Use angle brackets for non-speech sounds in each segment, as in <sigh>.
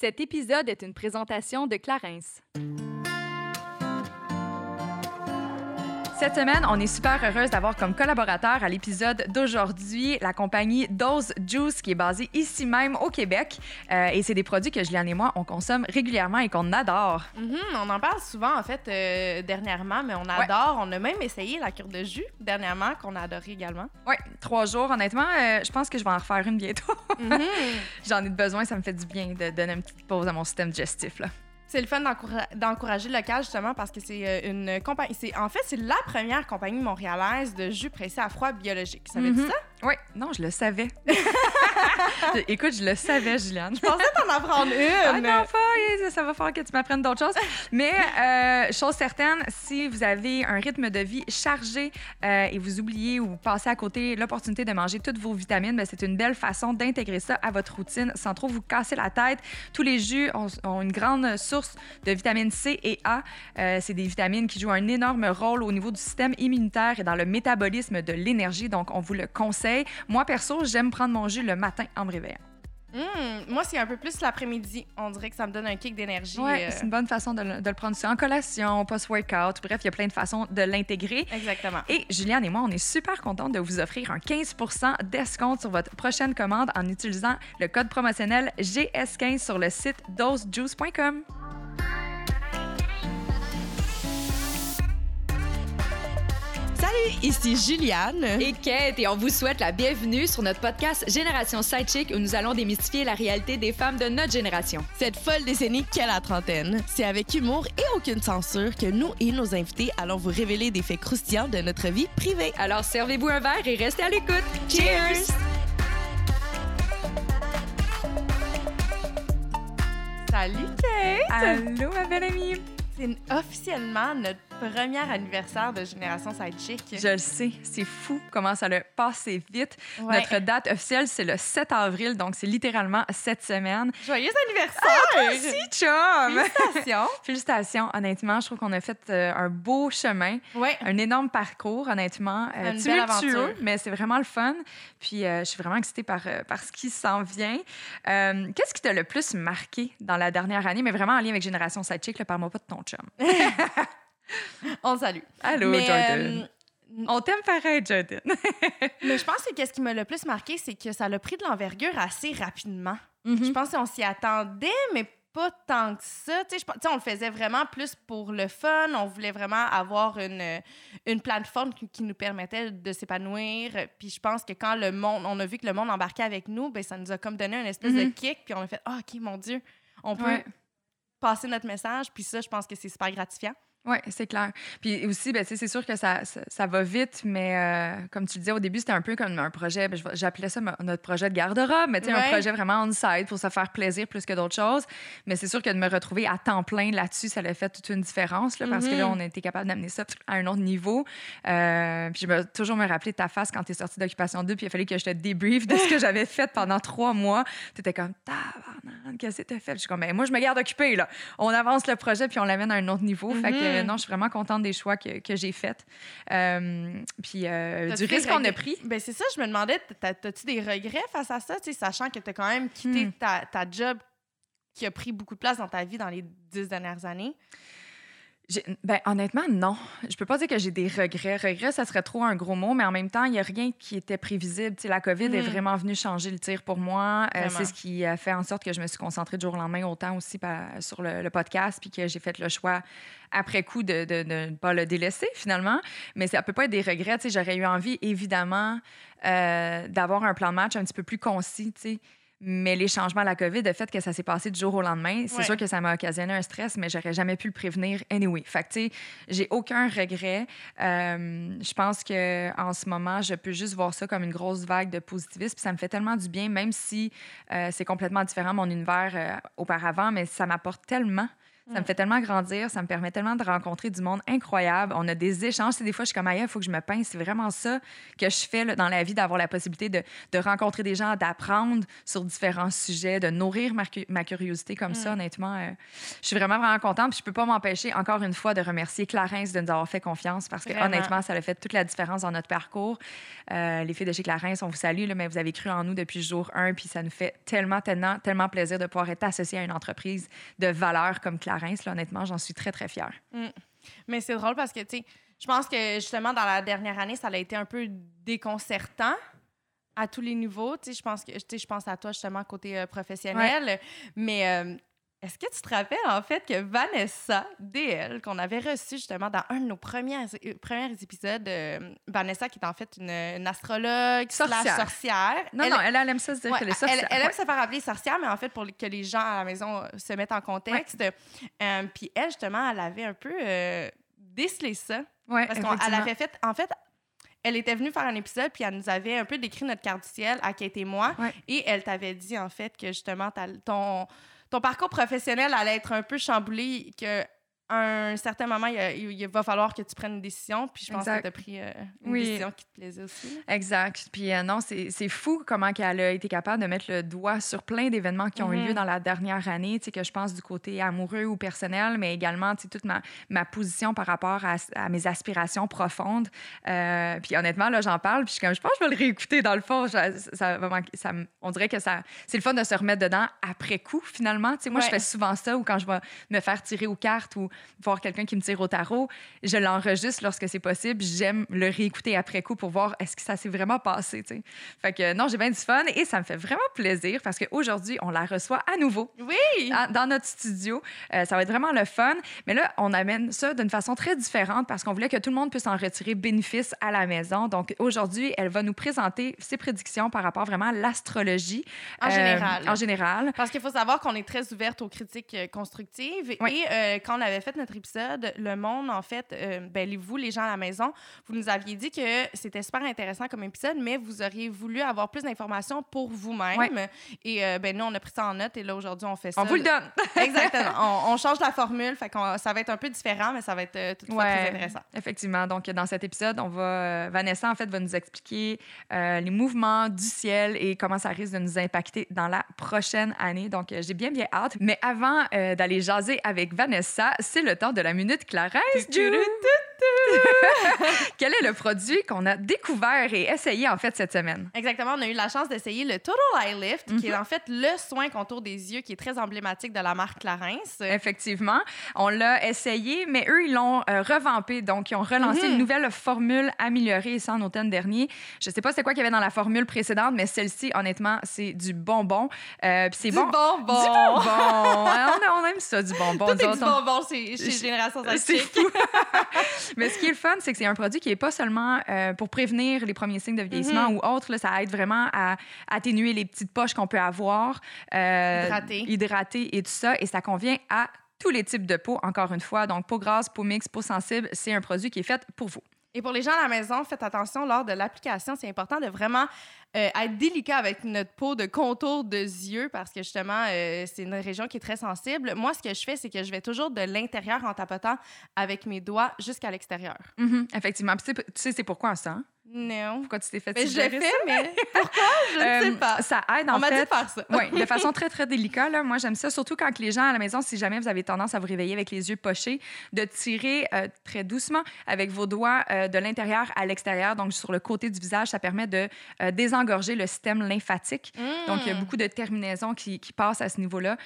Cet épisode est une présentation de Clarence. Cette semaine, on est super heureuse d'avoir comme collaborateur à l'épisode d'aujourd'hui la compagnie Dose Juice qui est basée ici même au Québec. Euh, et c'est des produits que Juliane et moi, on consomme régulièrement et qu'on adore. Mhm, on en parle souvent, en fait, euh, dernièrement, mais on adore. On a même essayé la cure de jus dernièrement, qu'on a adoré également. Oui, trois jours, honnêtement. euh, je pense que je vais en refaire une bientôt. Mhm. <laughs> J'en ai besoin, ça me fait du bien de donner une petite pause à mon système digestif. Là. C'est le fun d'encoura- d'encourager le local, justement, parce que c'est euh, une compagnie. c'est- En fait, c'est la première compagnie montréalaise de jus pressé à froid biologique. Savais-tu Mhm. ça? Oui, non, je le savais. <laughs> <laughs> Écoute, je le savais, Juliane. Je pensais t'en apprendre <laughs> Ah une. non, pas, ça va falloir que tu m'apprennes d'autres choses. Mais euh, chose certaine, si vous avez un rythme de vie chargé euh, et vous oubliez ou passez à côté l'opportunité de manger toutes vos vitamines, ben, c'est une belle façon d'intégrer ça à votre routine sans trop vous casser la tête. Tous les jus ont, ont une grande source de vitamines C et A. Euh, c'est des vitamines qui jouent un énorme rôle au niveau du système immunitaire et dans le métabolisme de l'énergie. Donc, on vous le conseille. Moi, perso, j'aime prendre mon jus le matin en me réveillant. Hum, moi, c'est un peu plus l'après-midi. On dirait que ça me donne un kick d'énergie. Ouais, euh, c'est une bonne façon de le, de le prendre ça en collation, post-workout. Bref, il y a plein de façons de l'intégrer. Exactement. Et Juliane et moi, on est super contents de vous offrir un 15% d'escompte sur votre prochaine commande en utilisant le code promotionnel GS15 sur le site dosejuice.com. Salut, ici Juliane. et Kate et on vous souhaite la bienvenue sur notre podcast Génération Sidechick où nous allons démystifier la réalité des femmes de notre génération. Cette folle décennie qu'est la trentaine, c'est avec humour et aucune censure que nous et nos invités allons vous révéler des faits croustillants de notre vie privée. Alors servez-vous un verre et restez à l'écoute. Cheers! Salut, Kate! Allô, ma belle amie! C'est officiellement notre premier anniversaire de Génération Sidechick. Je le sais, c'est fou comment ça a passé vite. Ouais. Notre date officielle, c'est le 7 avril, donc c'est littéralement cette semaine. Joyeux anniversaire! Si, chum! Félicitations! <laughs> Félicitations, honnêtement. Je trouve qu'on a fait euh, un beau chemin. Ouais. un énorme parcours, honnêtement. Euh, Une belle tumultueux, aventure. mais c'est vraiment le fun. Puis euh, je suis vraiment excitée par, euh, par ce qui s'en vient. Qu'est-ce qui t'a le plus marqué dans la dernière année, mais vraiment en lien avec Génération Sidechick? Parle-moi pas de ton chum. <laughs> <laughs> On salue. Allô, Mais, Jordan. euh, On t'aime pareil, Jordan. <laughs> mais je pense que qu'est-ce qui m'a le plus marqué, c'est que ça a pris de l'envergure assez rapidement. Je Mhm. pense qu'on s'y attendait, mais pas tant que ça. Tu sais, je on le faisait vraiment plus pour le fun. On voulait vraiment avoir une, une plateforme qui, qui nous permettait de s'épanouir. Puis je pense que quand le monde, on a vu que le monde embarquait avec nous, ben ça nous a comme donné un espèce de Mhm. kick. Puis on a fait, ah, OK, mon Dieu, on peut Ouais. passer notre message. Puis ça, je pense que c'est super gratifiant. Oui, c'est clair. Puis aussi, ben, c'est sûr que ça, ça, ça va vite, mais euh, comme tu le disais au début, c'était un peu comme un projet, ben, j'appelais ça notre projet de garde-robe, mais tu sais, un Ouais. projet vraiment on-site pour se faire plaisir plus que d'autres choses. Mais c'est sûr que de me retrouver à temps plein là-dessus, ça a fait toute une différence, là, parce que là, Mhm. on a été capable d'amener ça à un autre niveau. Euh, puis je vais toujours me rappeler de ta face quand tu es sortie d'Occupation 2, puis il a fallu que je te débrief de ce que j'avais <laughs> fait pendant trois mois. Tu étais comme, tabarnak, qu'est-ce que t'as fait? Je suis comme, ben, moi, je me garde occupée, là. On avance le projet, puis on l'amène à un autre niveau. Fait que Mhm. non, je suis vraiment contente des choix que, que j'ai faits. Euh, puis euh, du risque qu'on a pris. Ben c'est ça, je me demandais, t'as-tu des regrets face à ça, tu sachant que t'as quand même quitté Hmm. ta, ta job qui a pris beaucoup de place dans ta vie dans les dix dernières années? Ben, honnêtement, non. Je peux pas dire que j'ai des regrets. Regrets, ça serait trop un gros mot, mais en même temps, il y a rien qui était prévisible. Tu sais, la COVID est Mhm. vraiment venue changer le tir pour moi. Euh, c'est ce qui a fait en sorte que je me suis concentrée du jour au lendemain autant aussi par- sur le, le podcast, puis que j'ai fait le choix après coup de de- de ne pas le délaisser finalement. Mais ça peut pas être des regrets. J'aurais eu envie, évidemment, euh, d'avoir un plan de match un petit peu plus concis, tu sais. Mais les changements à la COVID, le fait que ça s'est passé du jour au lendemain, c'est Ouais. sûr que ça m'a occasionné un stress, mais j'aurais jamais pu le prévenir anyway. Fait que, tu sais, j'ai aucun regret. Euh, je pense que en ce moment, je peux juste voir ça comme une grosse vague de positivisme. Puis ça me fait tellement du bien, même si euh, c'est complètement différent mon univers euh, auparavant, mais ça m'apporte tellement Ça me Mm. fait tellement grandir, ça me permet tellement de rencontrer du monde incroyable. On a des échanges. Des fois, je suis comme, aïe, il faut que je me pince. C'est vraiment ça que je fais là, dans la vie, d'avoir la possibilité de, de rencontrer des gens, d'apprendre sur différents sujets, de nourrir ma, cu- ma curiosité comme ça. Honnêtement, euh, je suis vraiment, vraiment contente. Puis je peux pas m'empêcher, encore une fois, de remercier Clarence de nous avoir fait confiance parce que, Vraiment. honnêtement, ça a fait toute la différence dans notre parcours. Euh, les filles de chez Clarence, on vous salue, là, mais vous avez cru en nous depuis jour 1, puis ça nous fait tellement, tellement, tellement plaisir de pouvoir être associé à une entreprise de valeur comme Clarence. Là, honnêtement, j'en suis très, très fière. Mais c'est drôle parce que, tu sais, je pense que justement, dans la dernière année, ça a été un peu déconcertant à tous les niveaux. Tu sais, je pense que, tu sais, je pense à toi justement côté euh, professionnel. Mais euh, est-ce que tu te rappelles, en fait, que Vanessa DL, qu'on avait reçue justement dans un de nos premiers, euh, premiers épisodes, euh, Vanessa, qui est en fait une, une astrologue, Sorcière. sorcière. Non, elle, non, elle, elle aime ça se dire Ouais, que les elle, sorcières. elle aime Ouais. se faire appeler sorcière, mais en fait, pour que les gens à la maison euh, se mettent en contexte. Euh, Puis elle, justement, elle avait un peu euh, décelé ça. Parce qu'elle avait fait. En fait, elle était venue faire un épisode, puis elle nous avait un peu décrit notre carte du ciel à Kate et moi. Ouais. Et elle t'avait dit, en fait, que justement, ton, ton parcours professionnel allait être un peu chamboulé, que à un certain moment, il, y a- il va falloir que tu prennes une décision. Puis je pense Exact. que tu as pris euh, une Oui. décision qui te plaisait aussi. là. Exact. Puis euh, non, c'est fou comment qu'elle a été capable de mettre le doigt sur plein d'événements qui ont eu Mhm. lieu dans la dernière année, tu sais, que je pense du côté amoureux ou personnel, mais également, tu sais, toute ma, ma position par rapport à, à mes aspirations profondes. Euh, puis honnêtement, là, j'en parle, puis je comme, je pense que je vais le réécouter dans le fond. Ça, ça ça on dirait que ça, c'est le fun de se remettre dedans après coup, finalement. Tu sais, moi, je fais souvent ça, ou quand je vais me faire tirer aux cartes ou voir quelqu'un qui me tire au tarot, je l'enregistre lorsque c'est possible. J'aime le réécouter après coup pour voir est-ce que ça s'est vraiment passé. Fait que non, j'ai bien du fun et ça me fait vraiment plaisir parce qu'aujourd'hui, on la reçoit à nouveau Oui! dans, dans notre studio. Euh, ça va être vraiment le fun. Mais là, on amène ça d'une façon très différente parce qu'on voulait que tout le monde puisse en retirer bénéfice à la maison. Donc aujourd'hui, elle va nous présenter ses prédictions par rapport vraiment à l'astrologie. En Euh, général. En général. Parce qu'il faut savoir qu'on est très ouverte aux critiques euh, constructives. Oui. Et euh, quand on avait fait notre épisode, le monde, en fait, euh, ben, vous, les gens à la maison, vous nous aviez dit que c'était super intéressant comme épisode, mais vous auriez voulu avoir plus d'informations pour vous-même. Et euh, ben, nous, on a pris ça en note et là, aujourd'hui, on fait ça. On vous le donne. <laughs> Exactement. on, on <laughs> change la formule, fait qu'on, ça va être un peu différent, mais ça va être euh, toutefois Ouais. très intéressant. Effectivement. Donc, dans cet épisode, on va, euh, Vanessa, en fait, va nous expliquer les mouvements du ciel et comment ça risque de nous impacter dans la prochaine année. Donc, j'ai bien, bien hâte. Mais avant d'aller jaser avec Vanessa, c'est le temps de la minute Clarence. <laughs> Quel est le produit qu'on a découvert et essayé, en fait, cette semaine? Exactement, on a eu la chance d'essayer le Total Eye Lift, qui Mhm. est en fait le soin contour des yeux qui est très emblématique de la marque Clarence. Effectivement. On l'a essayé, mais eux, ils l'ont euh, revampé. Donc, ils ont relancé Mhm. une nouvelle formule améliorée, ça en automne dernier. Je sais pas c'est quoi qu'il y avait dans la formule précédente, mais celle-ci, honnêtement, c'est du bonbon. Euh, c'est Du bon. bonbon! Du bonbon! On, aime ça, du bonbon. Tout est du on- bonbon chez, chez Génération C'est fou. <laughs> Mais ce qui est le fun, c'est que c'est un produit qui n'est pas seulement euh, pour prévenir les premiers signes de vieillissement Mhm. ou autres. ça aide vraiment à atténuer les petites poches qu'on peut avoir. euh, Hydrater. Hydrater et tout ça. Et ça convient à tous les types de peau, encore une fois. Donc, peau grasse, peau mixte, peau sensible, c'est un produit qui est fait pour vous. Et pour les gens à la maison, faites attention lors de l'application. C'est important de vraiment euh, être délicat avec notre peau de contour de yeux parce que justement, euh, c'est une région qui est très sensible. Moi, ce que je fais, c'est que je vais toujours de l'intérieur en tapotant avec mes doigts jusqu'à l'extérieur. Mhm, effectivement. Tu sais- c'est pourquoi ça? Non. Pourquoi tu t'es fait Mais je fais, ça? mais <laughs> pourquoi? Je ne Euh, sais pas. Ça aide, en On m'a dit fait. de faire ça. Oui, de <laughs> façon très, très délicate. Là. Moi, j'aime ça, surtout quand les gens à la maison, si jamais vous avez tendance à vous réveiller avec les yeux pochés, de tirer euh, très doucement avec vos doigts euh, de l'intérieur à l'extérieur, donc sur le côté du visage. Ça permet de euh, désengorger le système lymphatique. Donc, il y a beaucoup de terminaisons qui, qui passent à ce niveau-là.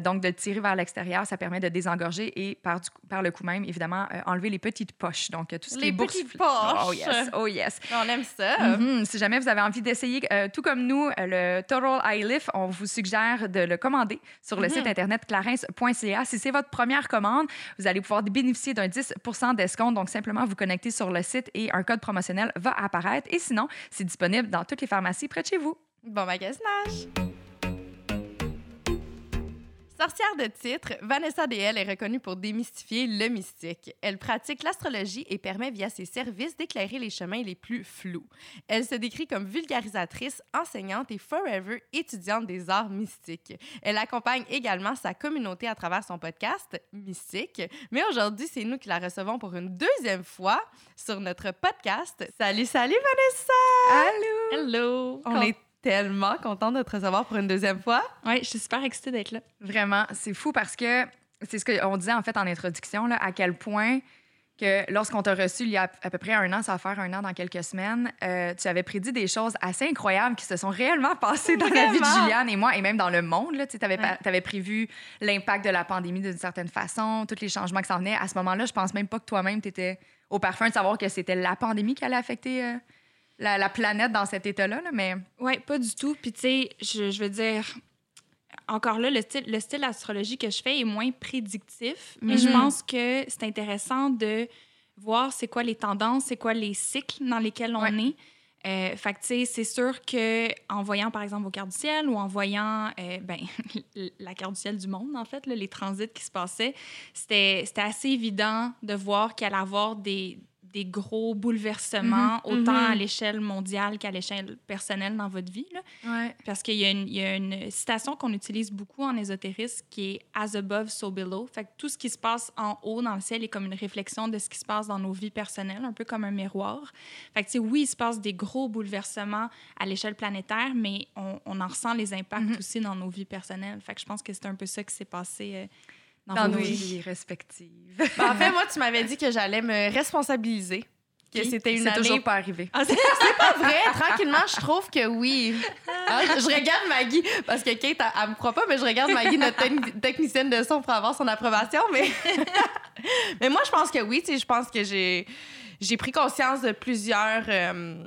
Donc, de le tirer vers l'extérieur, ça permet de désengorger et par, du- par le coup même, évidemment, enlever les petites poches. Donc, tout ce qui Les est bourse- petites poches. Oh yes, oh yes. <laughs> On aime ça. Mhm. Si jamais vous avez envie d'essayer, euh, tout comme nous, euh, le Total Eye Lift, on vous suggère de le commander sur le Mhm. site internet clarence.ca. Si c'est votre première commande, vous allez pouvoir bénéficier d'un 10% d'escompte. Donc, simplement vous connecter sur le site et un code promotionnel va apparaître. Et sinon, c'est disponible dans toutes les pharmacies près de chez vous. Bon magasinage. Sorcière de titre, Vanessa DL est reconnue pour démystifier le mystique. Elle pratique l'astrologie et permet via ses services d'éclairer les chemins les plus flous. Elle se décrit comme vulgarisatrice, enseignante et forever étudiante des arts mystiques. Elle accompagne également sa communauté à travers son podcast Mystique. Mais aujourd'hui, c'est nous qui la recevons pour une deuxième fois sur notre podcast. Salut, salut Vanessa! Allô! Hello! On est tellement contente de te recevoir pour une deuxième fois. Oui, je suis super excitée d'être là. Vraiment, c'est fou parce que c'est ce qu'on disait en fait en introduction, là, à quel point que lorsqu'on t'a reçu il y a à peu près un an, ça va faire un an dans quelques semaines, euh, tu avais prédit des choses assez incroyables qui se sont réellement passées dans la vie de? Juliane et moi, et même dans le monde. Tu avais, Ouais. prévu l'impact de la pandémie d'une certaine façon, tous les changements qui s'en venaient. À ce moment-là, je pense même pas que toi-même, tu étais au parfum de savoir que c'était la pandémie qui allait affecter euh, la, la planète dans cet état-là. là, mais Oui, pas du tout. Puis, tu sais, je, je veux dire, encore là, le style, le style d'astrologie que je fais est moins prédictif, mais je Mhm. pense que c'est intéressant de voir c'est quoi les tendances, c'est quoi les cycles dans lesquels on est. Euh, fait que, tu sais, c'est sûr que en voyant, par exemple, vos cartes du ciel ou en voyant euh, ben, <laughs> la carte du ciel du monde, en fait, là, les transits qui se passaient, c'était c'était assez évident de voir qu'il allait avoir des, des gros bouleversements, autant Mhm. à l'échelle mondiale qu'à l'échelle personnelle dans votre vie. Là. ouais. Parce qu'il y, a une- il y a une citation qu'on utilise beaucoup en ésotérisme qui est as above, so below. Fait que tout ce qui se passe en haut dans le ciel est comme une réflexion de ce qui se passe dans nos vies personnelles, un peu comme un miroir. Fait que, oui, il se passe des gros bouleversements à l'échelle planétaire, mais on, on en ressent les impacts Mhm. aussi dans nos vies personnelles. Fait que je pense que c'est un peu ça qui s'est passé euh, dans, nos vies. respectives. <laughs> Ben, en fait, moi, tu m'avais dit que j'allais me responsabiliser. Que c'était une année toujours pas arrivé. Ah, c'est pas vrai. <laughs> Tranquillement, je trouve que oui. Ah, je regarde Maggie, parce que Kate, elle, elle me croit pas, mais je regarde Maggie, notre techni- technicienne de son, pour avoir son approbation. Mais, <laughs> mais moi, je pense que oui. tu sais, Je pense que j'ai j'ai pris conscience de plusieurs euh,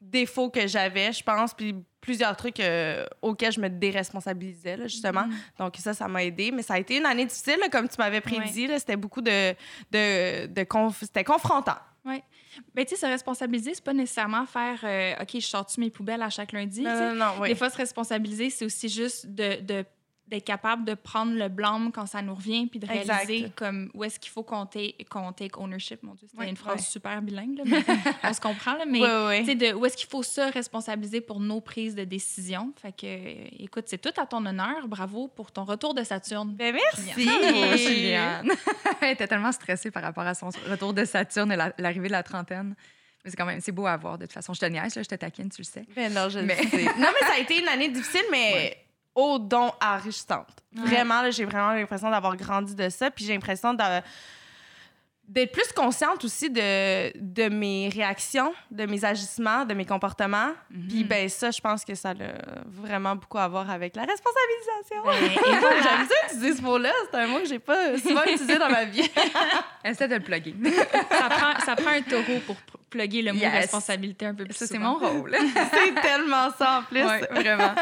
défauts que j'avais, je pense, puis plusieurs trucs euh, auxquels je me déresponsabilisais, là, justement. Donc ça, ça m'a aidé. Mais ça a été une année difficile, là, comme tu m'avais prédit. C'était beaucoup de... de, de conf- C'était confrontant. Ben, tu sais, se responsabiliser, c'est pas nécessairement faire euh, OK, je sors-tu mes poubelles à chaque lundi. Non, non, non, oui. Des fois, se responsabiliser, c'est aussi juste de, de- d'être capable de prendre le blâme quand ça nous revient, puis de Exact. réaliser comme où est-ce qu'il faut qu'on take, qu'on take ownership. Mon Dieu, c'était Ouais, une phrase ouais. super bilingue, là, mais <laughs> on se comprend. Là, mais Oui, oui, tu sais, de où est-ce qu'il faut se responsabiliser pour nos prises de décision. Fait que, euh, écoute, c'est tout à ton honneur. Bravo pour ton retour de Saturne. Ben merci. Juliane. <laughs> Elle était tellement stressée par rapport à son retour de Saturne et la- l'arrivée de la trentaine. Mais c'est quand même c'est beau à voir de toute façon. Je te niaise, là, je te taquine, tu le sais. Ben non, je Mais- le sais. <laughs> Non, mais ça a été une année difficile, mais au don enrichissante. Vraiment, là, j'ai vraiment l'impression d'avoir grandi de ça. Puis j'ai l'impression de- d'être plus consciente aussi de, de mes réactions, de mes agissements, de mes comportements. Puis ben ça, je pense que ça a vraiment beaucoup à voir avec la responsabilisation. Ben, <laughs> voilà. J'aime ça utiliser ce mot-là. C'est un mot que j'ai pas souvent utilisé dans ma vie. <laughs> Essaie de le plugger. ça, prend, ça prend un taureau pour plugger le mot Yes. responsabilité un peu plus Ça, c'est mon rôle. <laughs> C'est tellement ça en plus. Vraiment.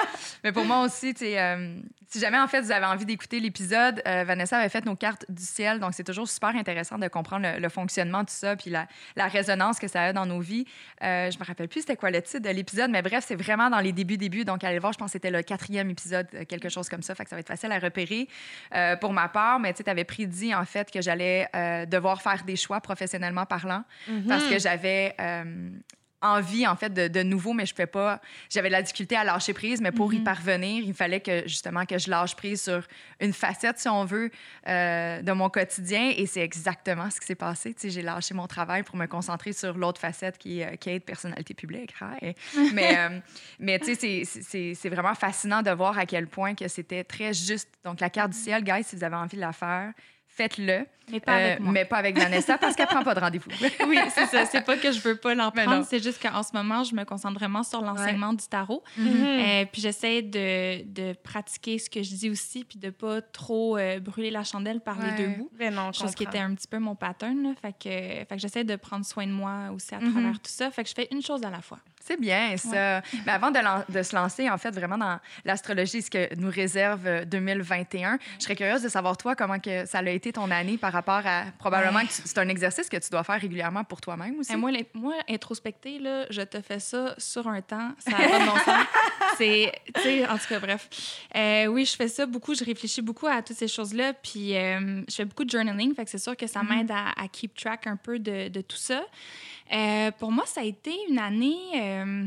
Mais pour moi aussi, tu sais, euh, si jamais en fait vous avez envie d'écouter l'épisode, euh, Vanessa avait fait nos cartes du ciel, donc c'est toujours super intéressant de comprendre le, le fonctionnement de tout ça, puis la, la résonance que ça a dans nos vies. Euh, je me rappelle plus c'était quoi le titre de l'épisode, mais bref, c'est vraiment dans les débuts débuts. Donc allez voir, je pense que c'était le quatrième épisode, euh, quelque chose comme ça, fait que ça va être facile à repérer euh, pour ma part. Mais tu avais prédit en fait que j'allais devoir faire des choix professionnellement parlant parce que j'avais envie, en fait, de, de nouveau, mais je ne pouvais pas. J'avais de la difficulté à lâcher prise, mais pour y parvenir, il fallait que, justement, que je lâche prise sur une facette, si on veut, euh, de mon quotidien. Et c'est exactement ce qui s'est passé. Tu sais, j'ai lâché mon travail pour me concentrer sur l'autre facette qui est, euh, qui est être personnalité publique. Hi. mais, euh, <laughs> mais tu sais, c'est vraiment fascinant de voir à quel point que c'était très juste. Donc, la carte du ciel, guys, si vous avez envie de la faire, faites-le. Mais pas avec Euh, moi. mais pas avec Vanessa parce qu'elle prend pas de rendez-vous. <laughs> Oui, c'est ça. C'est pas que je veux pas l'en Mais prendre, non. c'est juste qu'en ce moment, je me concentre vraiment sur l'enseignement du tarot. Mhm. Euh, puis j'essaie de, de pratiquer ce que je dis aussi, puis de pas trop euh, brûler la chandelle par Ouais. les deux bouts. Ben non, je Chose qui était un petit peu mon pattern. Là. Fait que, fait que j'essaie de prendre soin de moi aussi à Mhm. travers tout ça. Fait que je fais une chose à la fois. C'est bien, ça. Mais avant de, se lancer, en fait, vraiment dans l'astrologie, ce que nous réserve euh, 2021, je serais curieuse de savoir, toi, comment que ça a été ton année par rapport à... Probablement Ouais. que c'est un exercice que tu dois faire régulièrement pour toi-même aussi? Eh, moi, les- moi, introspecter, là, je te fais ça sur un temps. Ça n'a pas de bon sens. <laughs> C'est, en tout cas, bref. Euh, oui, je fais ça beaucoup. Je réfléchis beaucoup à toutes ces choses-là. Puis, euh, je fais beaucoup de journaling. Fait que c'est sûr que ça m'aide à, à keep track un peu de, de tout ça. Euh, pour moi, ça a été une année. euh,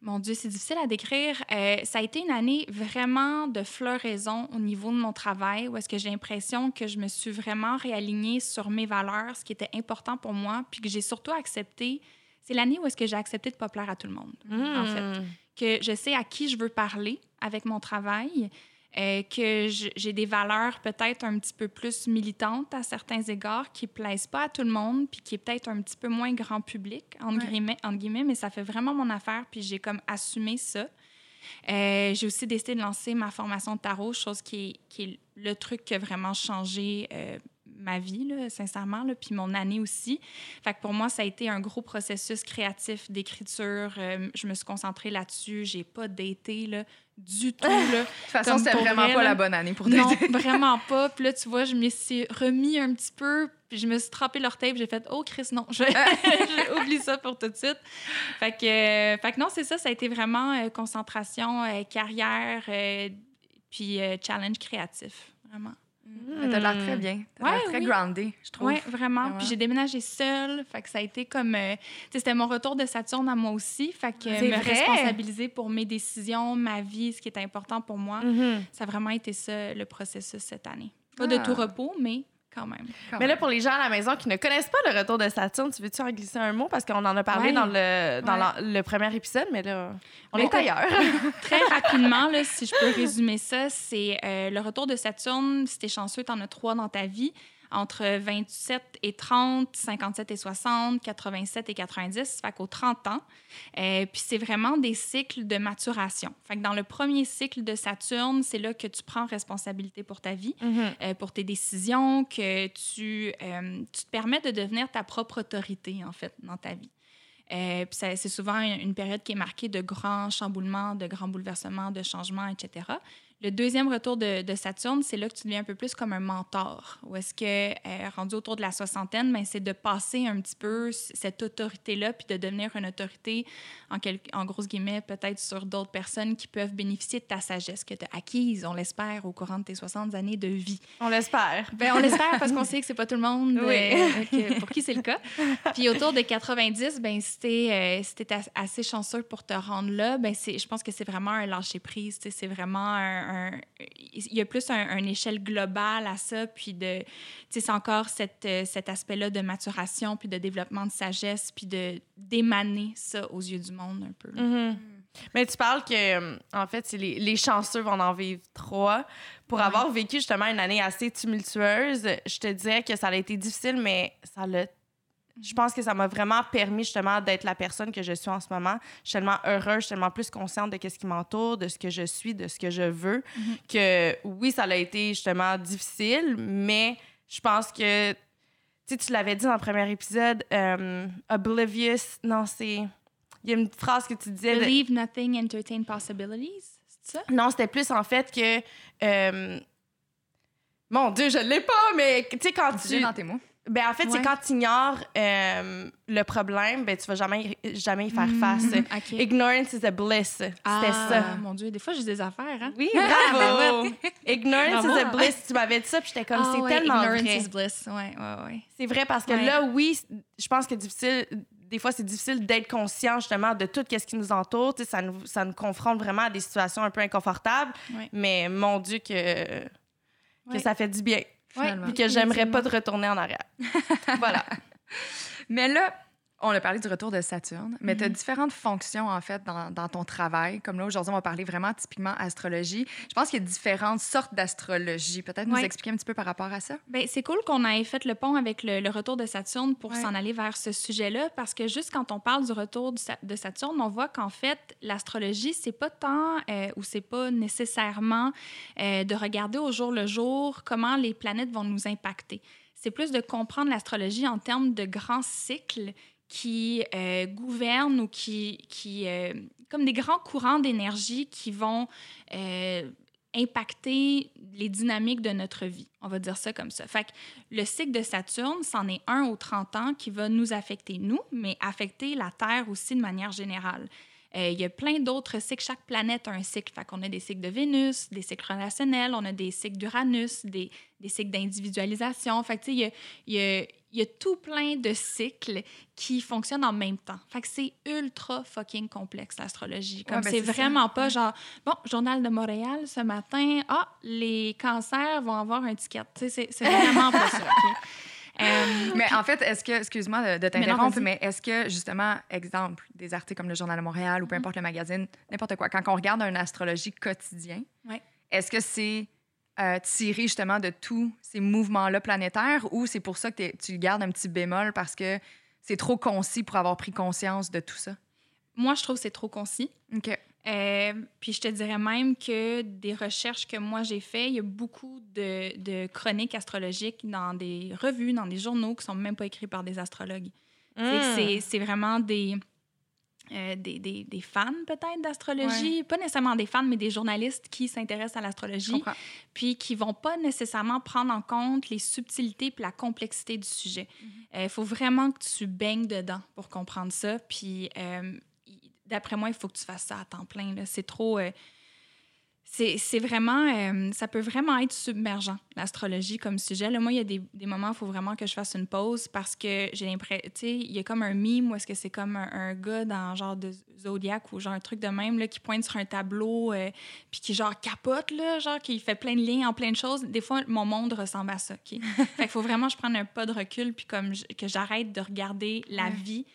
Mon Dieu, c'est difficile à décrire. Euh, ça a été une année vraiment de floraison au niveau de mon travail, où est-ce que j'ai l'impression que je me suis vraiment réalignée sur mes valeurs, ce qui était important pour moi, puis que j'ai surtout accepté. C'est l'année où est-ce que j'ai accepté de pas plaire à tout le monde, en fait. Mm. Que je sais à qui je veux parler avec mon travail, euh, que j'ai des valeurs peut-être un petit peu plus militantes à certains égards, qui plaisent pas à tout le monde, puis qui est peut-être un petit peu moins grand public, entre, Ouais. guillemets, entre guillemets, mais ça fait vraiment mon affaire, puis j'ai comme assumé ça. Euh, j'ai aussi décidé de lancer ma formation de tarot, chose qui est, qui est le truc qui a vraiment changé euh, ma vie, là, sincèrement, là, puis mon année aussi. Fait que pour moi, ça a été un gros processus créatif d'écriture. Euh, je me suis concentrée là-dessus. J'ai pas daté là, du tout. Là. <laughs> De toute façon, c'était vraiment vrai, pas là. la bonne année pour non, <laughs> vraiment pas. Puis là, tu vois, je me suis remis un petit peu, puis je me suis trempé l'orteil, j'ai fait « Oh, Chris, non, je, <laughs> je oublie ça pour tout de suite. » Fait que, euh, fait que non, c'est ça, ça a été vraiment euh, concentration, euh, carrière, puis challenge créatif, vraiment. Mais T'as l'air très bien. T'as l'air très oui. grounded, je trouve. Oui, vraiment. Vraiment. Puis j'ai déménagé seule. Fait que ça a été comme. euh, c'était mon retour de Saturne à moi aussi. Fait que C'est me vrai? responsabiliser pour mes décisions, ma vie, ce qui est important pour moi. Mhm. Ça a vraiment été ça, le processus cette année. Pas de Ah. tout repos, mais quand même. Quand Mais là, pour les gens à la maison qui ne connaissent pas le retour de Saturne, tu veux-tu en glisser un mot? Parce qu'on en a parlé Ouais. dans, le, dans Ouais. le premier épisode, mais là, on Mais est ailleurs. <laughs> Très <laughs> rapidement, là, si je peux résumer ça, c'est euh, le retour de Saturne. Si t'es chanceux, t'en as trois dans ta vie. Entre 27 et 30, 57 et 60, 87 et 90, fait qu'aux 30 ans. Euh, puis c'est vraiment des cycles de maturation. Fait que dans le premier cycle de Saturne, c'est là que tu prends responsabilité pour ta vie, Mhm. euh, pour tes décisions, que tu, euh, tu te permets de devenir ta propre autorité, en fait, dans ta vie. Euh, c'est souvent une une période qui est marquée de grands chamboulements, de grands bouleversements, de changements, etc. Le deuxième retour de, de Saturne, c'est là que tu deviens un peu plus comme un mentor. Ou est-ce que, euh, rendu autour de la soixantaine, ben, c'est de passer un petit peu cette autorité-là, puis de devenir une autorité, en, quel- en grosses guillemets, peut-être sur d'autres personnes qui peuvent bénéficier de ta sagesse que tu as acquise, on l'espère, au courant de tes 60 années de vie. On l'espère. Ben, on l'espère parce qu'on <laughs> sait que c'est pas tout le monde Oui. euh, que- pour qui c'est le cas. Puis autour de 90, ben si euh, si t'es as- assez chanceux pour te rendre là, ben je pense que c'est vraiment un lâcher prise. tu sais, C'est vraiment un, un- il y a plus un, une échelle globale à ça. Puis de, c'est encore cette, euh, cet aspect-là de maturation puis de développement de sagesse puis de d'émaner ça aux yeux du monde un peu. là. Mhm. Mais tu parles que, euh, en fait, les, les chanceux vont en vivre trois. Pour Ouais. avoir vécu justement une année assez tumultueuse, je te dirais que ça a été difficile, mais ça l'a. Je pense que ça m'a vraiment permis justement d'être la personne que je suis en ce moment. Je suis tellement heureuse, je suis tellement plus consciente de ce qui m'entoure, de ce que je suis, de ce que je veux, Mhm. que oui, ça a été justement difficile, mais je pense que, tu sais, tu l'avais dit dans le premier épisode, euh, oblivious, non, c'est... Il y a une phrase que tu disais... de- Believe nothing, entertain possibilities. C'est ça? non, c'était plus en fait que. euh, Mon Dieu, je l'ai pas, mais tu sais, quand Tu dans tes mots. Ben, en fait, c'est quand tu ignores euh, le problème, ben, tu vas jamais, y- jamais y faire face. Mhm, OK. Ignorance is a bliss. C'était Ah, ça. Mon Dieu, des fois, j'ai des affaires, hein? Oui, bravo! <laughs> Ignorance Bravo. is a bliss. Tu m'avais dit ça, puis j'étais comme, Ah c'est ouais, tellement ignorance vrai. is bliss. Ouais, ouais, ouais. C'est vrai parce que Ouais. là, oui, je pense que difficile. Des fois, c'est difficile d'être conscient justement de tout ce qui nous entoure. Tu sais, ça, nous, ça nous confronte vraiment à des situations un peu inconfortables. Mais mon Dieu, que, que ça fait du bien. Finalement. Puis que j'aimerais pas de retourner en arrière. <laughs> voilà. Mais là, on a parlé du retour de Saturne, mais tu as Mhm. différentes fonctions, en fait, dans, dans ton travail. Comme là, aujourd'hui, on va parler vraiment typiquement astrologie. Je pense qu'il y a différentes sortes d'astrologie. Peut-être nous expliquer un petit peu par rapport à ça? Ben, c'est cool qu'on ait fait le pont avec le, le retour de Saturne pour s'en aller vers ce sujet-là, parce que juste quand on parle du retour du de Saturne, on voit qu'en fait, l'astrologie, c'est pas tant euh, ou c'est pas nécessairement euh, de regarder au jour le jour comment les planètes vont nous impacter. C'est plus de comprendre l'astrologie en termes de grands cycles qui euh, gouvernent ou qui, qui euh, comme des grands courants d'énergie qui vont euh, impacter les dynamiques de notre vie. On va dire ça comme ça. Fait que le cycle de Saturne, c'en est un aux 30 ans qui va nous affecter, nous, mais affecter la Terre aussi de manière générale. Il y a plein d'autres cycles. Chaque planète a un cycle. Fait qu'on a des cycles de Vénus, des cycles relationnels, on a des cycles d'Uranus, des, des cycles d'individualisation. Fait que, il y a, y a il y a tout plein de cycles qui fonctionnent en même temps. Fait que c'est ultra fucking complexe, l'astrologie. Comme Ouais, ben, c'est ça. vraiment pas Ouais. genre, bon, Journal de Montréal ce matin, ah, les cancers vont avoir un ticket. C'est- <laughs> vraiment pas ça. Euh, Mais en fait, est-ce que, excuse-moi de, t'interrompre, mais est-ce que, justement, exemple, des articles comme le Journal de Montréal ou Mm-hmm. peu importe le magazine, n'importe quoi, quand on regarde un astrologie quotidien, Ouais. est-ce que c'est euh, tiré justement de tous ces mouvements-là planétaires ou c'est pour ça que tu gardes un petit bémol parce que c'est trop concis pour avoir pris conscience de tout ça? moi, je trouve que c'est trop concis. OK. Euh, puis je te dirais même que des recherches que moi j'ai faites, il y a beaucoup de, de chroniques astrologiques dans des revues, dans des journaux qui sont même pas écrits par des astrologues. C'est Hmm. C'est vraiment des, euh, des, des, des fans peut-être d'astrologie, pas nécessairement des fans, mais des journalistes qui s'intéressent à l'astrologie, puis qui vont pas nécessairement prendre en compte les subtilités puis la complexité du sujet. Il faut vraiment que tu baignes dedans pour comprendre ça. Puis euh, d'après moi, il faut que tu fasses ça à temps plein. C'est trop... c'est vraiment... euh, ça peut vraiment être submergent, l'astrologie comme sujet. Là, moi, il y a des, des moments où il faut vraiment que je fasse une pause parce que j'ai l'impression... Tu sais, il y a comme un mime où est-ce que c'est comme un, un gars dans genre de Zodiac ou genre un truc de même là, qui pointe sur un tableau euh, puis qui genre capote, là, genre qui fait plein de lignes en plein de choses. Des fois, mon monde ressemble à ça. OK? <laughs> fait qu'il faut vraiment que je prenne un pas de recul puis comme je- que j'arrête de regarder la Ouais. vie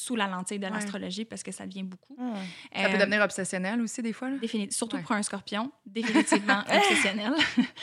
sous la lentille de Ouais. l'astrologie parce que ça vient beaucoup. Hmm. Ça peut Euh, devenir obsessionnel aussi, des fois. Là? surtout Ouais. pour un scorpion, définitivement <laughs> obsessionnel. <laughs>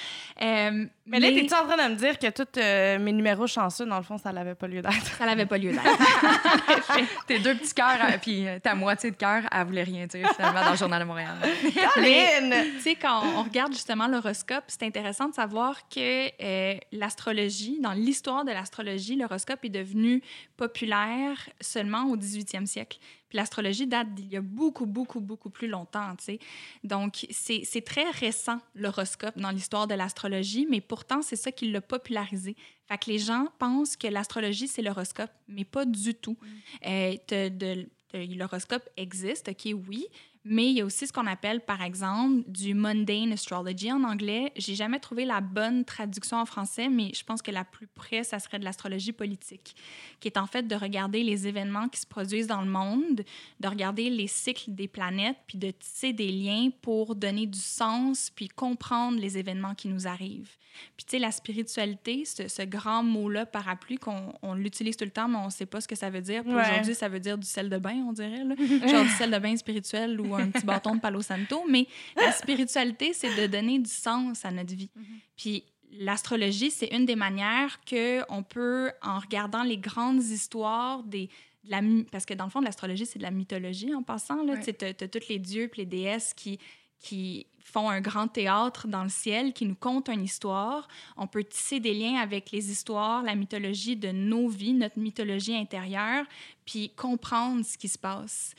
Euh, Mais là, t'es-tu en train de me dire que tous euh, mes numéros chanceux, dans le fond, ça n'avait pas lieu d'être? ça n'avait pas lieu d'être. <laughs> Tes deux petits cœurs, euh, puis euh, ta moitié de cœur, elle voulait rien dire finalement dans le Journal de Montréal. Caroline! Tu sais, quand on regarde justement l'horoscope, c'est intéressant de savoir que euh, l'astrologie, dans l'histoire de l'astrologie, l'horoscope est devenu populaire seulement au 18e siècle. Puis l'astrologie date d'il y a beaucoup, beaucoup, beaucoup plus longtemps, tu sais. Donc, c'est très récent, l'horoscope, dans l'histoire de l'astrologie, mais pourtant, c'est ça qui l'a popularisé. Fait que les gens pensent que l'astrologie, c'est l'horoscope, mais pas du tout. Euh, de- t'as- L'horoscope existe, OK, oui, mais il y a aussi ce qu'on appelle, par exemple, du mundane astrology en anglais. J'ai jamais trouvé la bonne traduction en français, mais je pense que la plus près, ça serait de l'astrologie politique, qui est en fait de regarder les événements qui se produisent dans le monde, de regarder les cycles des planètes, puis de tisser des liens pour donner du sens, puis comprendre les événements qui nous arrivent. Puis, tu sais, la spiritualité, ce, ce grand mot-là, parapluie, qu'on on l'utilise tout le temps, mais on ne sait pas ce que ça veut dire. Ouais. aujourd'hui, ça veut dire du sel de bain, on dirait. Là. Genre du sel de bain spirituel ou un petit bâton de Palo Santo. Mais la spiritualité, c'est de donner du sens à notre vie. Puis l'astrologie, c'est une des manières qu'on peut, en regardant les grandes histoires des. de la my- parce que dans le fond, l'astrologie, c'est de la mythologie en passant. Là. Ouais. Tu as, tous les dieux et les déesses qui, qui font un grand théâtre dans le ciel, qui nous content une histoire. On peut tisser des liens avec les histoires, la mythologie de nos vies, notre mythologie intérieure, puis comprendre ce qui se passe.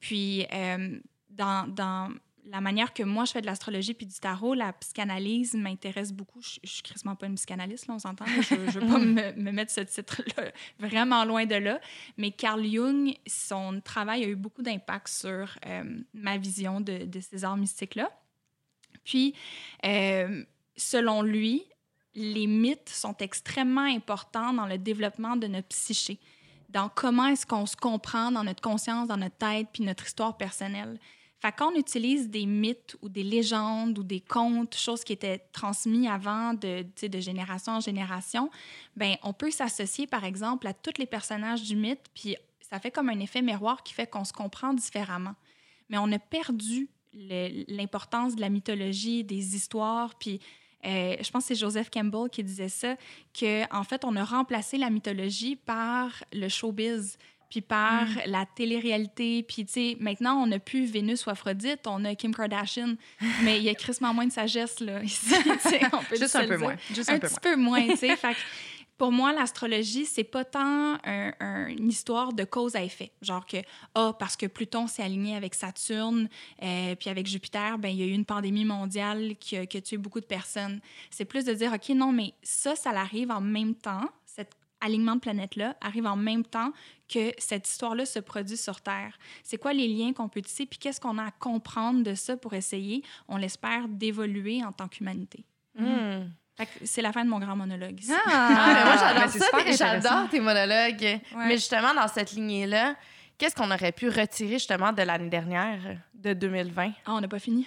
Puis, euh, dans, dans la manière que moi, je fais de l'astrologie puis du tarot, la psychanalyse m'intéresse beaucoup. Je, je suis quasiment pas une psychanalyste, là, on s'entend. Je, je veux pas <laughs> me, me mettre ce titre-là vraiment loin de là. Mais Carl Jung, son travail a eu beaucoup d'impact sur euh, ma vision de, de ces arts mystiques-là. Puis, euh, selon lui, les mythes sont extrêmement importants dans le développement de notre psyché, dans comment est-ce qu'on se comprend dans notre conscience, dans notre tête, puis notre histoire personnelle. Fait que quand on utilise des mythes ou des légendes ou des contes, choses qui étaient transmises avant de, génération en génération, ben on peut s'associer, par exemple, à tous les personnages du mythe, puis ça fait comme un effet miroir qui fait qu'on se comprend différemment. Mais on a perdu l'importance de la mythologie, des histoires, puis euh, je pense que c'est Joseph Campbell qui disait ça, que en fait, on a remplacé la mythologie par le showbiz, puis par la télé-réalité, puis tu sais, maintenant, on n'a plus Vénus ou Aphrodite, on a Kim Kardashian, <laughs> mais il y a crissement moins de sagesse, là, <laughs> ici, on peut Juste un peu dire moins. Juste un, un peu petit moins. peu moins, tu sais. <laughs> Fait pour moi, l'astrologie, c'est pas tant un- un- une histoire de cause à effet. Genre que, ah, parce que Pluton s'est aligné avec Saturne, euh, puis avec Jupiter, ben, il y a eu une pandémie mondiale qui a, qui a tué beaucoup de personnes. C'est plus de dire, OK, non, mais ça, ça arrive en même temps, alignement de planètes-là arrive en même temps que cette histoire-là se produit sur Terre. C'est quoi les liens qu'on peut tisser, puis qu'est-ce qu'on a à comprendre de ça pour essayer, on l'espère, d'évoluer en tant qu'humanité? Hmm. C'est la fin de mon grand monologue. ici. Ah, <laughs> mais moi, j'adore c'est ça. J'adore tes monologues. Ouais. Mais justement, dans cette lignée-là, qu'est-ce qu'on aurait pu retirer justement de l'année dernière, de 2020? Ah, on n'a pas fini.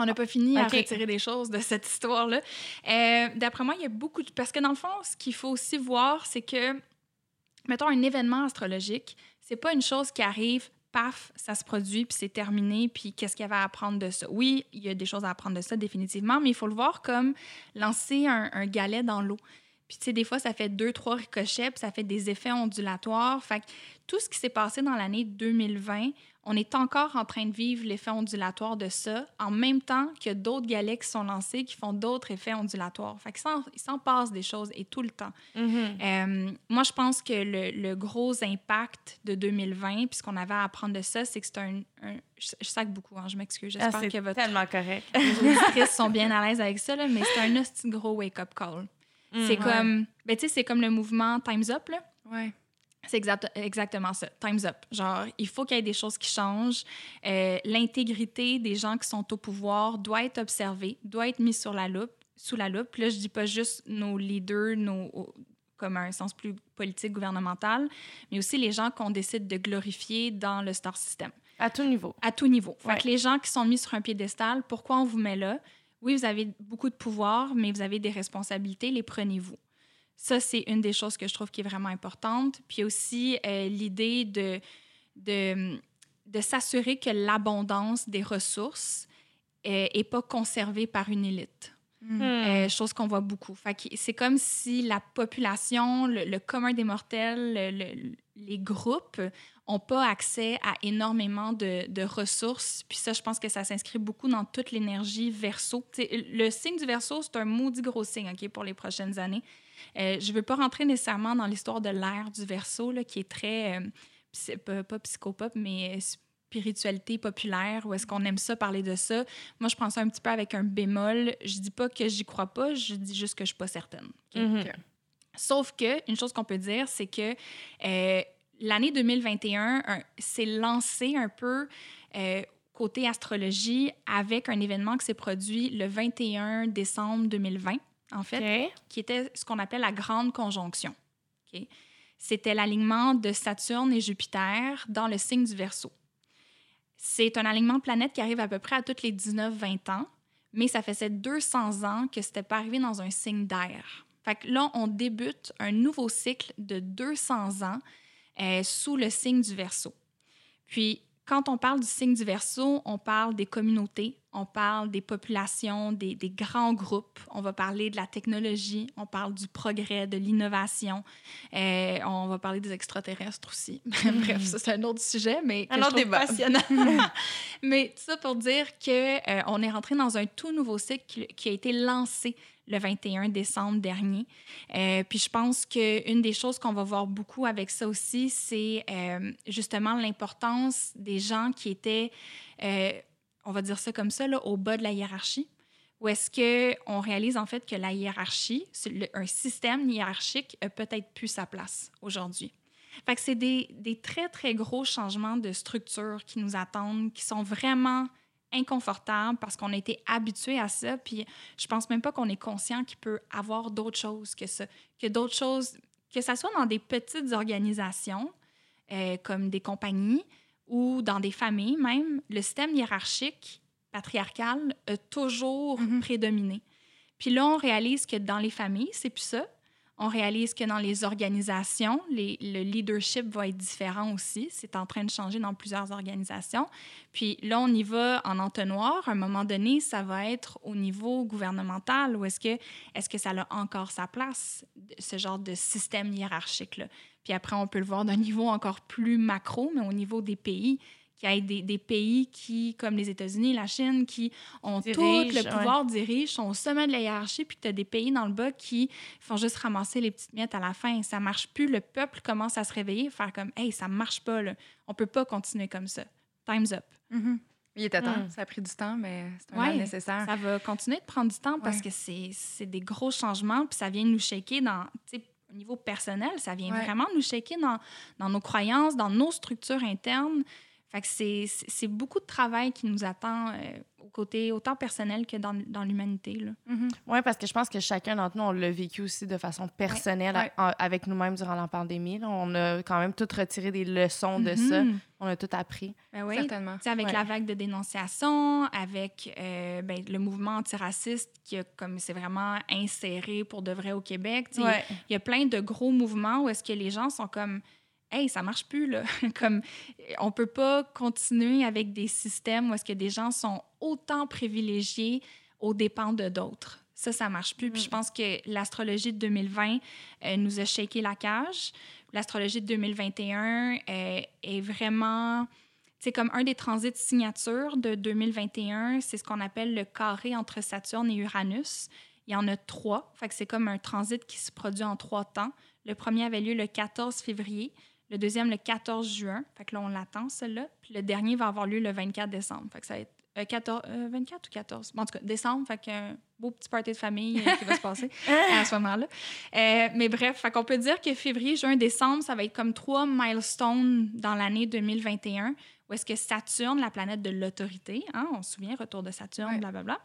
On n'a pas fini à Ok. retirer des choses de cette histoire-là. Euh, D'après moi, il y a beaucoup de... Parce que dans le fond, ce qu'il faut aussi voir, c'est que, mettons, un événement astrologique, c'est pas une chose qui arrive, paf, ça se produit, puis c'est terminé, puis qu'est-ce qu'il y avait à apprendre de ça? Oui, il y a des choses à apprendre de ça, définitivement, mais il faut le voir comme lancer un, un galet dans l'eau. Puis, tu sais, des fois, ça fait deux, trois ricochets, puis ça fait des effets ondulatoires. Fait que tout ce qui s'est passé dans l'année 2020, on est encore en train de vivre l'effet ondulatoire de ça, en même temps a d'autres galets qui sont lancés qui font d'autres effets ondulatoires. Fait s'en- il s'en passe des choses et tout le temps. Euh, moi, je pense que le, le gros impact de 2020, puis ce qu'on avait à apprendre de ça, c'est que c'est un, un- Je, je sac beaucoup, hein, je m'excuse. Ah, J'espère c'est que votre, tellement correct. <laughs> vos auditrices sont bien à l'aise avec ça, là, mais c'est un hostie gros wake-up call. c'est Mm. comme... Ben, tu sais, c'est comme le mouvement Time's Up, là. Ouais. C'est exact- exactement ça. Time's up. Genre, il faut qu'il y ait des choses qui changent. Euh, L'intégrité des gens qui sont au pouvoir doit être observée, doit être mise sur la loupe, sous la loupe. Là, je dis pas juste nos leaders, nos, comme un sens plus politique, gouvernemental, mais aussi les gens qu'on décide de glorifier dans le star system À tout niveau. à tout niveau. Fait Ouais. que les gens qui sont mis sur un piédestal, pourquoi on vous met là? Oui, vous avez beaucoup de pouvoir, mais vous avez des responsabilités, les prenez-vous. Ça, c'est une des choses que je trouve qui est vraiment importante. Puis aussi, euh, l'idée de, de, de s'assurer que l'abondance des ressources n'est pas conservée par une élite. Hmm. Euh, chose qu'on voit beaucoup. C'est comme si la population, le, le commun des mortels, le- le- les groupes n'ont pas accès à énormément de, de ressources. Puis ça, je pense que ça s'inscrit beaucoup dans toute l'énergie verso. T'sais, le signe du verso, c'est un maudit gros signe ok, pour les prochaines années. Euh, je ne veux pas rentrer nécessairement dans l'histoire de l'ère du verso, là, qui est très, euh, pas, pas psychopop, mais euh, spiritualité populaire, où est-ce qu'on aime ça, parler de ça. Moi, je prends ça un petit peu avec un bémol. Je dis pas que j'y crois pas, je dis juste que je suis pas certaine. Mhm. Sauf que, une chose qu'on peut dire, c'est que euh, l'année 2021 un- s'est lancée un peu euh, côté astrologie avec un événement qui s'est produit le 21 décembre 2020, en fait, qui était ce qu'on appelait la grande conjonction. OK? C'était l'alignement de Saturne et Jupiter dans le signe du Verseau. C'est un alignement de planètes qui arrive à peu près à toutes les 19-20 ans, mais ça faisait 200 ans que c'était pas arrivé dans un signe d'air. Fait que là, on débute un nouveau cycle de 200 ans euh, sous le signe du Verseau. Puis, quand on parle du signe du Verseau, on parle des communautés, on parle des populations, des, des grands groupes, on va parler de la technologie, on parle du progrès, de l'innovation, euh, on va parler des extraterrestres aussi. <laughs> Bref, ça, c'est un autre sujet, mais que Un autre débat. passionnant. <laughs> <laughs> mais tout ça pour dire que euh, on est rentré dans un tout nouveau cycle qui, qui a été lancé le 21 décembre dernier. Euh, puis je pense qu'une des choses qu'on va voir beaucoup avec ça aussi, c'est euh, justement l'importance des gens qui étaient, euh, on va dire ça comme ça, là, au bas de la hiérarchie. Où est-ce qu'on réalise en fait que la hiérarchie, un système hiérarchique a peut-être plus sa place aujourd'hui. Fait que c'est des, très, très gros changements de structure qui nous attendent, qui sont vraiment inconfortables parce qu'on a été habitué à ça. Puis je pense même pas qu'on est conscient qu'il peut avoir d'autres choses que ça. Que d'autres choses, que soit dans des petites organisations, euh, comme des compagnies ou dans des familles même, le système hiérarchique patriarcal a toujours Mhm. prédominé. Puis là, on réalise que dans les familles, c'est plus ça. On réalise que dans les organisations, les- le leadership va être différent aussi. C'est en train de changer dans plusieurs organisations. Puis là, on y va en entonnoir. À un moment donné, ça va être au niveau gouvernemental ou est-ce que, est que ça a encore sa place, ce genre de système hiérarchique-là? Puis après, on peut le voir d'un niveau encore plus macro, mais au niveau des pays qu'il y ait des, des pays qui, comme les États-Unis, la Chine, qui ont tout le ouais. pouvoir, dirigent, sont au sommet de la hiérarchie, puis tu as des pays dans le bas qui font juste ramasser les petites miettes à la fin. Ça marche plus. Le peuple commence à se réveiller, faire comme, hey, ça marche pas, là. On peut pas continuer comme ça. Time's up. Il était temps. Mm. Ça a pris du temps, mais c'est un Ouais, mal nécessaire. Ça va continuer de prendre du temps parce Ouais. que c'est des gros changements, puis ça vient nous shaker dans, au niveau personnel, ça vient Ouais. vraiment nous dans, dans nos croyances, dans nos structures internes. Fait que c'est- c'est beaucoup de travail qui nous attend euh, au côté autant personnel que dans, dans l'humanité. là. Oui, parce que je pense que chacun d'entre nous, on l'a vécu aussi de façon personnelle Ouais. a- avec nous-mêmes durant la pandémie. là. On a quand même tout retiré des leçons de ça. Mhm. On a tout appris. Ben oui, Certainement. Avec Ouais. la vague de dénonciation, avec euh, ben, le mouvement antiraciste qui a comme c'est vraiment inséré pour de vrai au Québec. Il y a plein de gros mouvements où est-ce que les gens sont comme Hey, ça marche plus là. <laughs> comme on peut pas continuer avec des systèmes où est-ce que des gens sont autant privilégiés aux dépens de d'autres. Ça, ça marche plus. Puis je pense que l'astrologie de 2020 euh, nous a shaké la cage. L'astrologie de 2021 euh, est vraiment c'est comme un des transits signature de 2021, c'est ce qu'on appelle le carré entre Saturne et Uranus. Il y en a trois, fait que c'est comme un transit qui se produit en trois temps. Le premier avait lieu le 14 février, le deuxième le 14 juin, fait que là on l'attend celui-là, puis le dernier va avoir lieu le 24 décembre, fait que ça va être euh, 14, euh, 24 ou 14, Bon, en tout cas décembre, fait qu'un beau petit party de famille euh, qui va se passer <laughs> à ce moment-là. Euh, mais bref, fait qu'on peut dire que février, juin, décembre, ça va être comme trois milestones dans l'année 2021 où est-ce que Saturne, la planète de l'autorité, hein, on se souvient, retour de Saturne, Ouais. blablabla,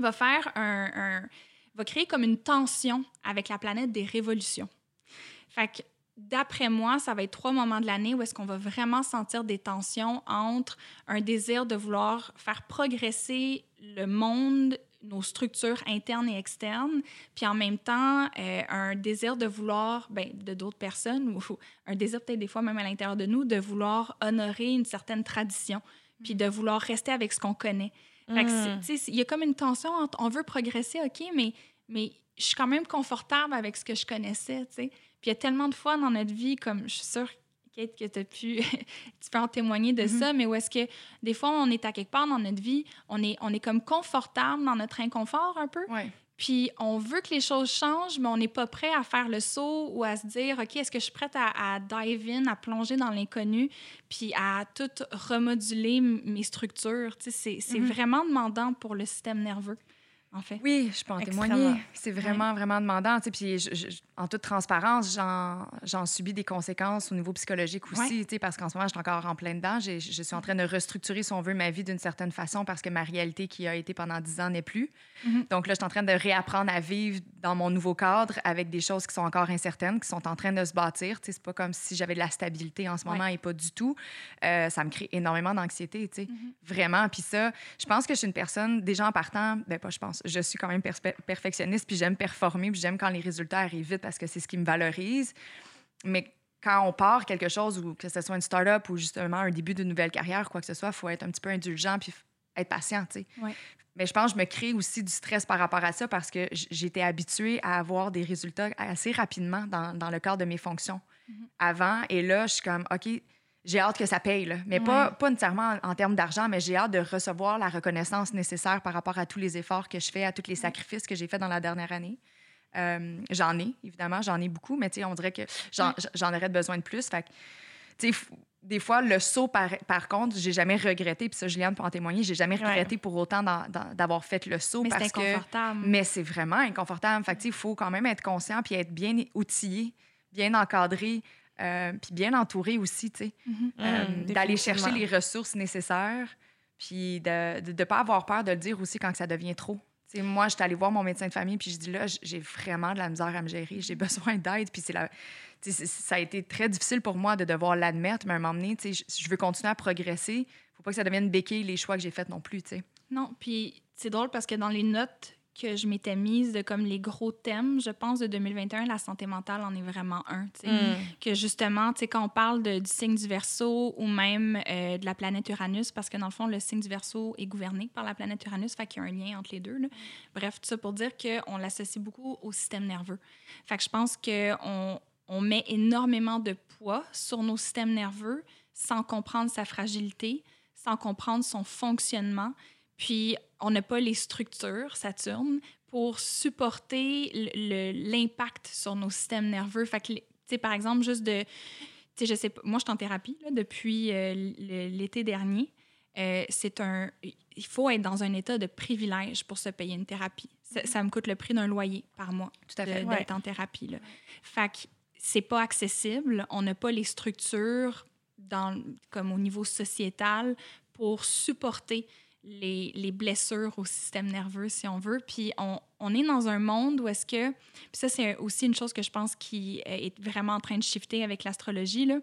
va faire un, un- va créer comme une tension avec la planète des révolutions. Fait que d'après moi, ça va être trois moments de l'année où est-ce qu'on va vraiment sentir des tensions entre un désir de vouloir faire progresser le monde, nos structures internes et externes, puis en même temps, euh, un désir de vouloir, ben, de d'autres personnes, ou <laughs> un désir peut-être des fois même à l'intérieur de nous, de vouloir honorer une certaine tradition, puis de vouloir rester avec ce qu'on connaît. Mm. il y a comme une tension entre on veut progresser, OK, mais, mais je suis quand même confortable avec ce que je connaissais, tu sais. Puis il y a tellement de fois dans notre vie, comme je suis sûre, Kate, que as pu, <laughs> tu peux en témoigner de Mhm. ça, mais où est-ce que des fois on est à quelque part dans notre vie, on est, on est comme confortable dans notre inconfort un peu, Ouais. puis on veut que les choses changent, mais on n'est pas prêt à faire le saut ou à se dire, OK, est-ce que je suis prête à, à dive in, à plonger dans l'inconnu, puis à tout remoduler mes structures? Tu sais, c'est Mhm. vraiment demandant pour le système nerveux, en fait. Oui, je peux en témoigner. C'est vraiment, vraiment demandant. tu sais, Puis, je- je- en toute transparence, j'en subis des conséquences au niveau psychologique aussi, sais, parce qu'en ce moment, je suis encore en plein dedans. Je suis en train de restructurer, si on veut, ma vie d'une certaine façon parce que ma réalité qui a été pendant dix ans n'est plus. Mhm. Donc là, je suis en train de réapprendre à vivre dans mon nouveau cadre avec des choses qui sont encore incertaines, qui sont en train de se bâtir. Tu sais, C'est pas comme si j'avais de la stabilité en ce moment et pas du tout. Euh, ça me crée énormément d'anxiété, tu sais. Mhm. Vraiment. Puis ça, je pense que je suis une personne, déjà en partant, ben pas je pense, je suis quand même perfectionniste, puis j'aime performer, puis j'aime quand les résultats arrivent vite parce que c'est ce qui me valorise. Mais quand on part quelque chose, ou que ce soit une start-up ou justement un début d'une nouvelle carrière, quoi que ce soit, il faut être un petit peu indulgent puis être patient, tu sais. Ouais. Mais je pense que je me crée aussi du stress par rapport à ça parce que j'étais habituée à avoir des résultats assez rapidement dans, dans le cadre de mes fonctions avant. Et là, je suis comme, OK, j'ai hâte que ça paye, là. mais pas, pas nécessairement en, en termes d'argent, mais j'ai hâte de recevoir la reconnaissance nécessaire par rapport à tous les efforts que je fais, à tous les sacrifices que j'ai faits dans la dernière année. Euh, j'en ai, évidemment, j'en ai beaucoup, mais on dirait que j'en j'en aurais besoin de plus. Fait que, des fois, le saut, par, par contre, j'ai jamais regretté, puis ça, Juliane peut en témoigner, j'ai jamais Ouais. regretté pour autant d'en- d'en- d'avoir fait le saut Mais c'est que inconfortable. mais c'est vraiment inconfortable. Fait il faut quand même être conscient puis être bien outillé, bien encadré, euh, puis bien entouré aussi, tu sais. Mhm. Euh, Mm, D'aller chercher les ressources nécessaires, puis de ne pas avoir peur de le dire aussi quand ça devient trop. Tu sais, moi, j'étais allée voir mon médecin de famille, puis je dis là, j'ai vraiment de la misère à me gérer, j'ai <laughs> besoin d'aide, puis c'est la... ça a été très difficile pour moi de devoir l'admettre, mais à un moment donné, tu sais, je- je veux continuer à progresser. faut pas que ça devienne béquille les choix que j'ai faits non plus, tu sais. Non, puis c'est drôle parce que dans les notes que je m'étais mise de comme les gros thèmes, je pense, de 2021, la santé mentale en est vraiment un. Mm. Que justement, tu sais, quand on parle de- du signe du Verseau ou même euh, de la planète Uranus, parce que dans le fond, le signe du Verseau est gouverné par la planète Uranus, fait qu'il y a un lien entre les deux. là. Bref, tout ça pour dire qu'on l'associe beaucoup au système nerveux. Fait que je pense qu'on on met énormément de poids sur nos systèmes nerveux sans comprendre sa fragilité, sans comprendre son fonctionnement. Puis, on n'a pas les structures, Saturne, pour supporter l'impact sur nos systèmes nerveux. Fait que, tu sais, par exemple, juste de... Tu sais, je sais pas, moi, je suis en thérapie là, depuis euh, l'été dernier. Euh, c'est un... Il faut être dans un état de privilège pour se payer une thérapie. Ça, me coûte le prix d'un loyer par mois Tout à fait. d'être en thérapie. Là. Fait que c'est pas accessible. On n'a pas les structures dans, comme au niveau sociétal pour supporter les, les, blessures au système nerveux, si on veut. Puis on, est dans un monde où est-ce que... Ça, c'est aussi une chose que je pense qui est vraiment en train de shifter avec l'astrologie, là.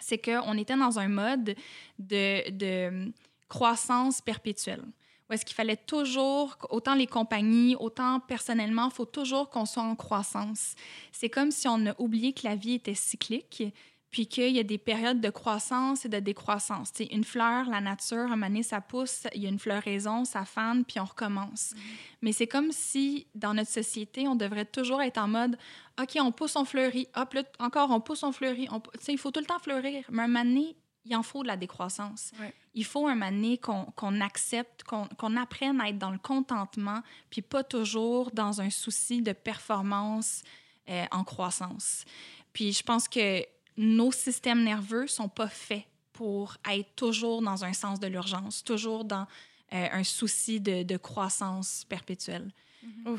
C'est qu'on était dans un mode de, de croissance perpétuelle. Où est-ce qu'il fallait toujours, autant les compagnies, autant personnellement, il faut toujours qu'on soit en croissance. C'est comme si on a oublié que la vie était cyclique puis qu'il y a des périodes de croissance et de décroissance. sais, une fleur, la nature, un moment donné, ça pousse, il y a une floraison, ça fane, puis on recommence. Mm-hmm. Mais c'est comme si, dans notre société, on devrait toujours être en mode « OK, on pousse, on fleurit. Hop, là, encore, on pousse, on fleurit. On... Il faut tout le temps fleurir. Mais un moment donné, il en faut de la décroissance. Il faut un moment donné qu'on accepte, qu'on apprenne à être dans le contentement, puis pas toujours dans un souci de performance euh, en croissance. Puis je pense que nos systèmes nerveux sont pas faits pour être toujours dans un sens de l'urgence, toujours dans euh, un souci de, de, croissance perpétuelle. Mm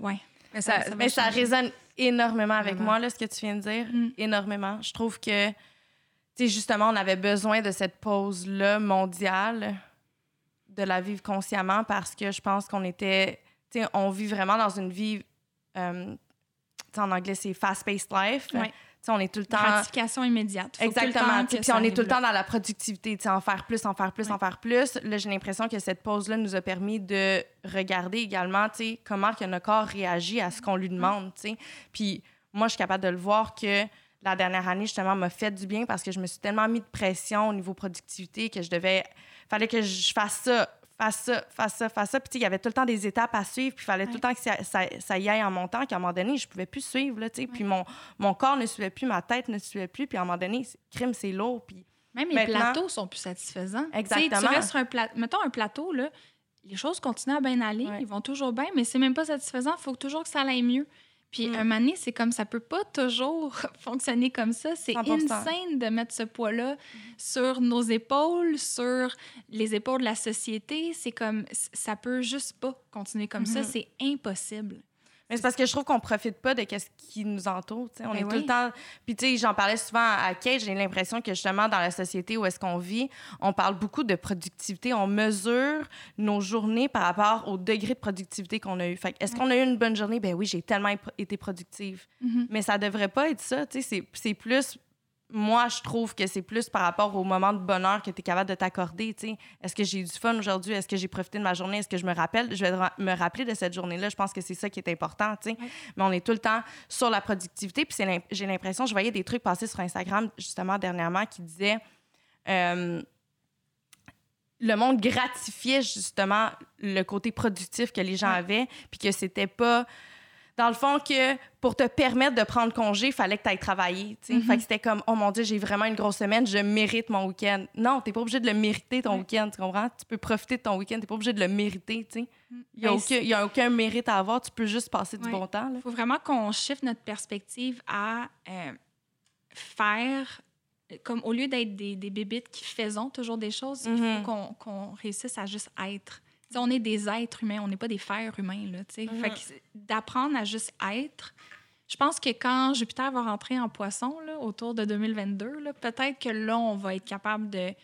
ouais. Mais ça, mais ça résonne énormément avec moi, là, ce que tu viens de dire. Mm. Énormément. Je trouve que, tu sais, justement, on avait besoin de cette pause-là mondiale, de la vivre consciemment, parce que je pense qu'on était, tu sais, on vit vraiment dans une vie, euh, en anglais, c'est fast-paced life. Ouais on est tout le temps. Gratification immédiate. Exactement. Puis on est tout le temps dans la productivité, en faire plus, en faire plus, en faire plus. Là, j'ai l'impression que cette pause-là nous a permis de regarder également comment que notre corps réagit à ce qu'on lui demande. Puis moi, je suis capable de le voir que la dernière année, justement, m'a fait du bien parce que je me suis tellement mis de pression au niveau productivité que je devais. fallait que je fasse ça fasse ça, fasse ça, fasse ça. Puis, il y avait tout le temps des étapes à suivre. Puis, il fallait tout le temps que ça, ça, y aille en montant. Qu'à un moment donné, je pouvais plus suivre, là. Puis, mon, mon corps ne suivait plus, ma tête ne suivait plus. Puis, à un moment donné, crime, c'est lourd. Puis, même les plateaux sont plus satisfaisants. Exactement. tu restes sur un plateau. Mettons un plateau, là, les choses continuent à bien aller, ils vont toujours bien, mais c'est même pas satisfaisant. Il faut toujours que ça aille mieux. Puis mm. un moment c'est comme ça peut pas toujours <laughs> fonctionner comme ça. C'est insane de mettre ce poids-là sur nos épaules, sur les épaules de la société. C'est comme ça peut juste pas continuer comme ça. Mm-hmm. C'est impossible. Mais c'est parce que je trouve qu'on profite pas de ce qui nous entoure. On ben est tout le temps. Puis, tu sais, j'en parlais souvent à Kate. J'ai l'impression que justement, dans la société où est-ce qu'on vit, on parle beaucoup de productivité. On mesure nos journées par rapport au degré de productivité qu'on a eu. Fait est-ce qu'on a eu une bonne journée? Ben oui, j'ai tellement été productive. Mm-hmm. Mais ça devrait pas être ça. Tu sais, c'est plus moi, je trouve que c'est plus par rapport au moment de bonheur que tu es capable de t'accorder. Est-ce que j'ai eu du fun aujourd'hui? Est-ce que j'ai profité de ma journée? Est-ce que je me rappelle? Je vais me rappeler de cette journée-là. Je pense que c'est ça qui est important. Mais on est tout le temps sur la productivité. Puis j'ai l'impression, je voyais des trucs passer sur Instagram, justement, dernièrement, qui disaient. Euh, le monde gratifiait justement le côté productif que les gens avaient, puis que c'était pas dans le fond, que pour te permettre de prendre congé, il fallait que tu ailles travailler. Mm-hmm. Fait que c'était comme, oh mon Dieu, j'ai vraiment une grosse semaine, je mérite mon week-end. Non, tu n'es pas obligé de le mériter ton week-end, tu comprends? Tu peux profiter de ton week-end, tu n'es pas obligé de le mériter. Mm. Il n'y a, ben, a, aucun mérite à avoir, tu peux juste passer du bon temps. Il faut vraiment qu'on shift notre perspective à euh, faire comme au lieu d'être des, des bébites qui faisons toujours des choses, il faut mm-hmm. qu'on réussisse à juste être on est des êtres humains, on n'est pas des fers humains. Là, mm-hmm. d'apprendre à juste être. Je pense que quand Jupiter va rentrer en poisson, là, autour de 2022, peut-être que là, on va être capable de,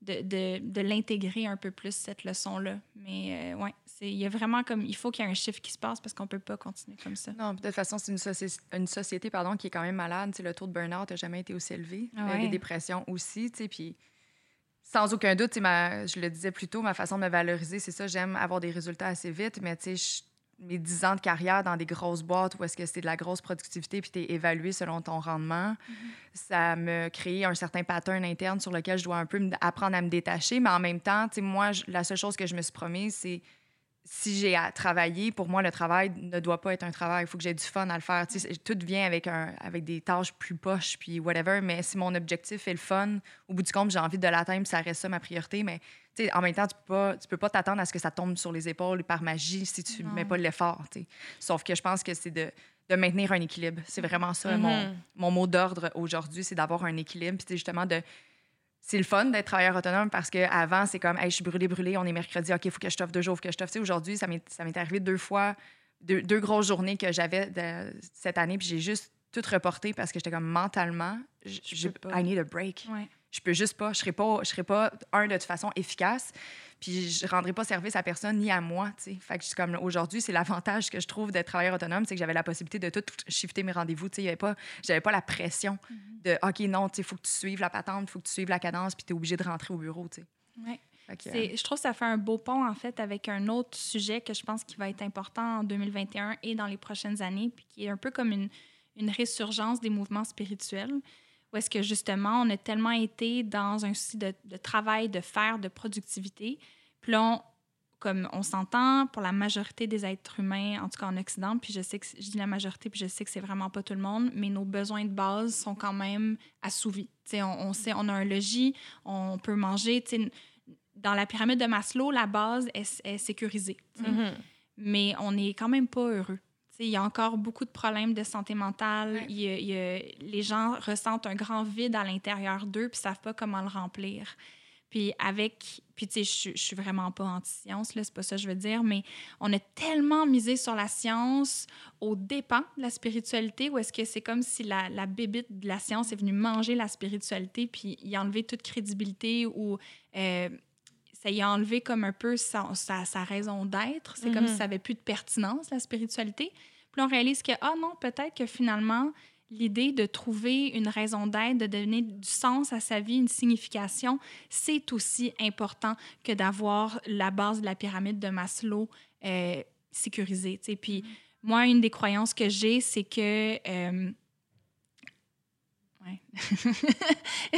de, de, l'intégrer un peu plus, cette leçon-là. Mais euh, ouais, il y a vraiment comme. Il faut qu'il y ait un chiffre qui se passe parce qu'on ne peut pas continuer comme ça. Non, de toute façon, c'est une, une, société pardon, qui est quand même malade. le taux de burn-out n'a jamais été aussi élevé. Ah Les dépressions aussi. Puis sans aucun doute, ma, je le disais plus tôt, ma façon de me valoriser, c'est ça, j'aime avoir des résultats assez vite, mais tu sais, mes 10 ans de carrière dans des grosses boîtes où est-ce que c'est de la grosse productivité puis tu es évalué selon ton rendement, mm-hmm. ça me crée un certain pattern interne sur lequel je dois un peu apprendre à me détacher. Mais en même temps, moi, la seule chose que je me suis promise, c'est si j'ai à travailler, pour moi, le travail ne doit pas être un travail. Il faut que j'ai du fun à le faire. Tu sais, tout vient avec, un, avec des tâches plus poches, puis whatever. Mais si mon objectif est le fun, au bout du compte, j'ai envie de l'atteindre, ça reste ça ma priorité. Mais tu sais, en même temps, tu peux pas, tu peux pas t'attendre à ce que ça tombe sur les épaules par magie si tu Non. mets pas l'effort. tu sais. Sauf que je pense que c'est de, de maintenir un équilibre. C'est vraiment ça, mon, Mhm. mon mot d'ordre aujourd'hui, c'est d'avoir un équilibre. Puis justement de c'est le fun d'être travailleur autonome parce qu'avant, c'est comme, hey, je suis brûlée, brûlée, on est mercredi, OK, il faut que je t'offre deux jours, il faut que je t'offre. Tu sais, Aujourd'hui, ça m'est arrivé deux fois, deux, deux grosses journées que j'avais cette année, puis j'ai juste tout reporté parce que j'étais comme mentalement, Je pas. I need a break. Ouais. Je peux juste pas. Je serais pas, je serais pas, un, de toute façon, efficace. Puis je rendrais pas service à personne ni à moi, tu sais. Fait que je suis comme, aujourd'hui, c'est l'avantage que je trouve d'être travailleur autonome, c'est que j'avais la possibilité de tout shifter mes rendez-vous, tu sais. Il y avait pas, j'avais pas la pression de, OK, non, tu sais, faut que tu suives la patente, faut que tu suives la cadence, puis t'es obligé de rentrer au bureau, tu sais. Ouais. Que, euh, Je trouve que ça fait un beau pont, en fait, avec un autre sujet que je pense qui va être important en 2021 et dans les prochaines années, puis qui est un peu comme une, une résurgence des mouvements spirituels, où est-ce que, justement, on a tellement été dans un souci de, de travail, de faire, de productivité. Puis là, on- comme on s'entend, pour la majorité des êtres humains, en tout cas en Occident, puis je sais que je dis la majorité, puis je sais que c'est vraiment pas tout le monde, mais nos besoins de base sont quand même assouvis. Tu sais, on, on sait, on a un logis, on peut manger. tu sais, Dans la pyramide de Maslow, la base est, est sécurisée. Mhm. Mais on n'est quand même pas heureux. Il y a encore beaucoup de problèmes de santé mentale. Ouais. Il y a- il y a- les gens ressentent un grand vide à l'intérieur d'eux puis savent pas comment le remplir. Puis avec, puis tu sais, je suis- vraiment pas anti-science, là, c'est pas ça que je veux dire, mais on a tellement misé sur la science aux dépens de la spiritualité, où est-ce que c'est comme si la, la bébite de la science est venue manger la spiritualité, puis y enlever toute crédibilité ou euh, ça y a enlevé comme un peu sa, sa, sa raison d'être. C'est comme Mhm. si ça avait plus de pertinence, la spiritualité. Puis on réalise que, ah non, peut-être que finalement, l'idée de trouver une raison d'être, de donner du sens à sa vie, une signification, c'est aussi important que d'avoir la base de la pyramide de Maslow euh, sécurisée. tu sais. Puis moi, une des croyances que j'ai, c'est que... euh, ouais.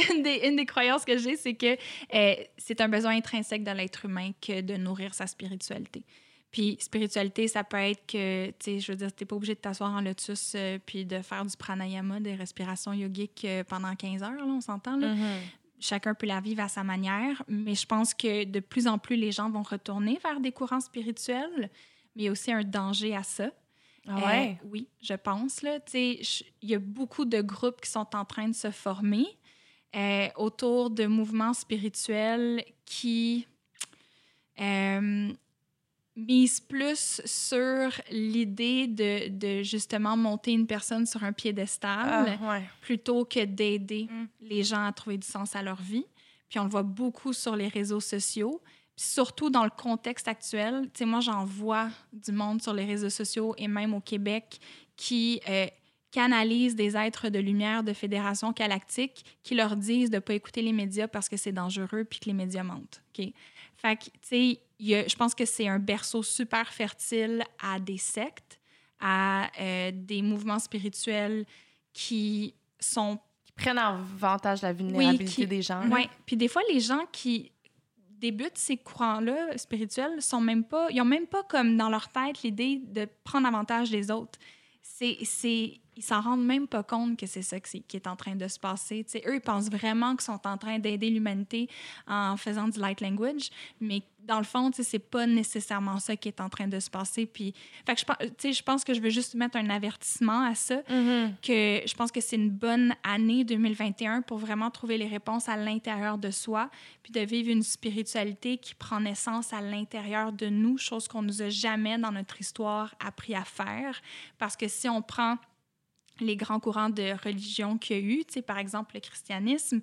<laughs> une, des, une des croyances que j'ai, c'est que euh, c'est un besoin intrinsèque de l'être humain que de nourrir sa spiritualité. Puis spiritualité, ça peut être que, tu sais, je veux dire, t'es pas obligé de t'asseoir en lotus euh, puis de faire du pranayama, des respirations yogiques euh, pendant 15 heures, là, on s'entend, là. Mhm. Chacun peut la vivre à sa manière, mais je pense que de plus en plus, les gens vont retourner vers des courants spirituels, mais il y a aussi un danger à ça. Ah ouais? Euh, oui, je pense. Il y a beaucoup de groupes qui sont en train de se former euh, autour de mouvements spirituels qui euh, misent plus sur l'idée de, de justement monter une personne sur un piédestal Ah, ouais. plutôt que d'aider Mm. les gens à trouver du sens à leur vie. Puis on le voit beaucoup sur les réseaux sociaux. Puis surtout dans le contexte actuel, tu sais, moi, j'en vois du monde sur les réseaux sociaux et même au Québec qui euh, canalisent des êtres de lumière de Fédération Galactique qui leur disent de ne pas écouter les médias parce que c'est dangereux puis que les médias mentent. OK? Fait que, tu sais, je pense que c'est un berceau super fertile à des sectes, à euh, des mouvements spirituels qui sont Qui prennent avantage de la vulnérabilité qui- des gens. oui, puis des fois, les gens qui débutent ces courants-là spirituels sont même pas, ils ont même pas comme dans leur tête l'idée de prendre avantage des autres. C'est, c'est, ils s'en rendent même pas compte que c'est ça qui est en train de se passer. Eux, ils pensent vraiment qu'ils sont en train d'aider l'humanité en faisant du light language, mais dans le fond, c'est pas nécessairement ça qui est en train de se passer. Puis, fait que je, pense- je que je veux juste mettre un avertissement à ça Mhm. que je pense que c'est une bonne année 2021 pour vraiment trouver les réponses à l'intérieur de soi, puis de vivre une spiritualité qui prend naissance à l'intérieur de nous, chose qu'on nous a jamais dans notre histoire appris à faire. Parce que si on prend les grands courants de religion qu'il y a eu, tu sais, par exemple le christianisme,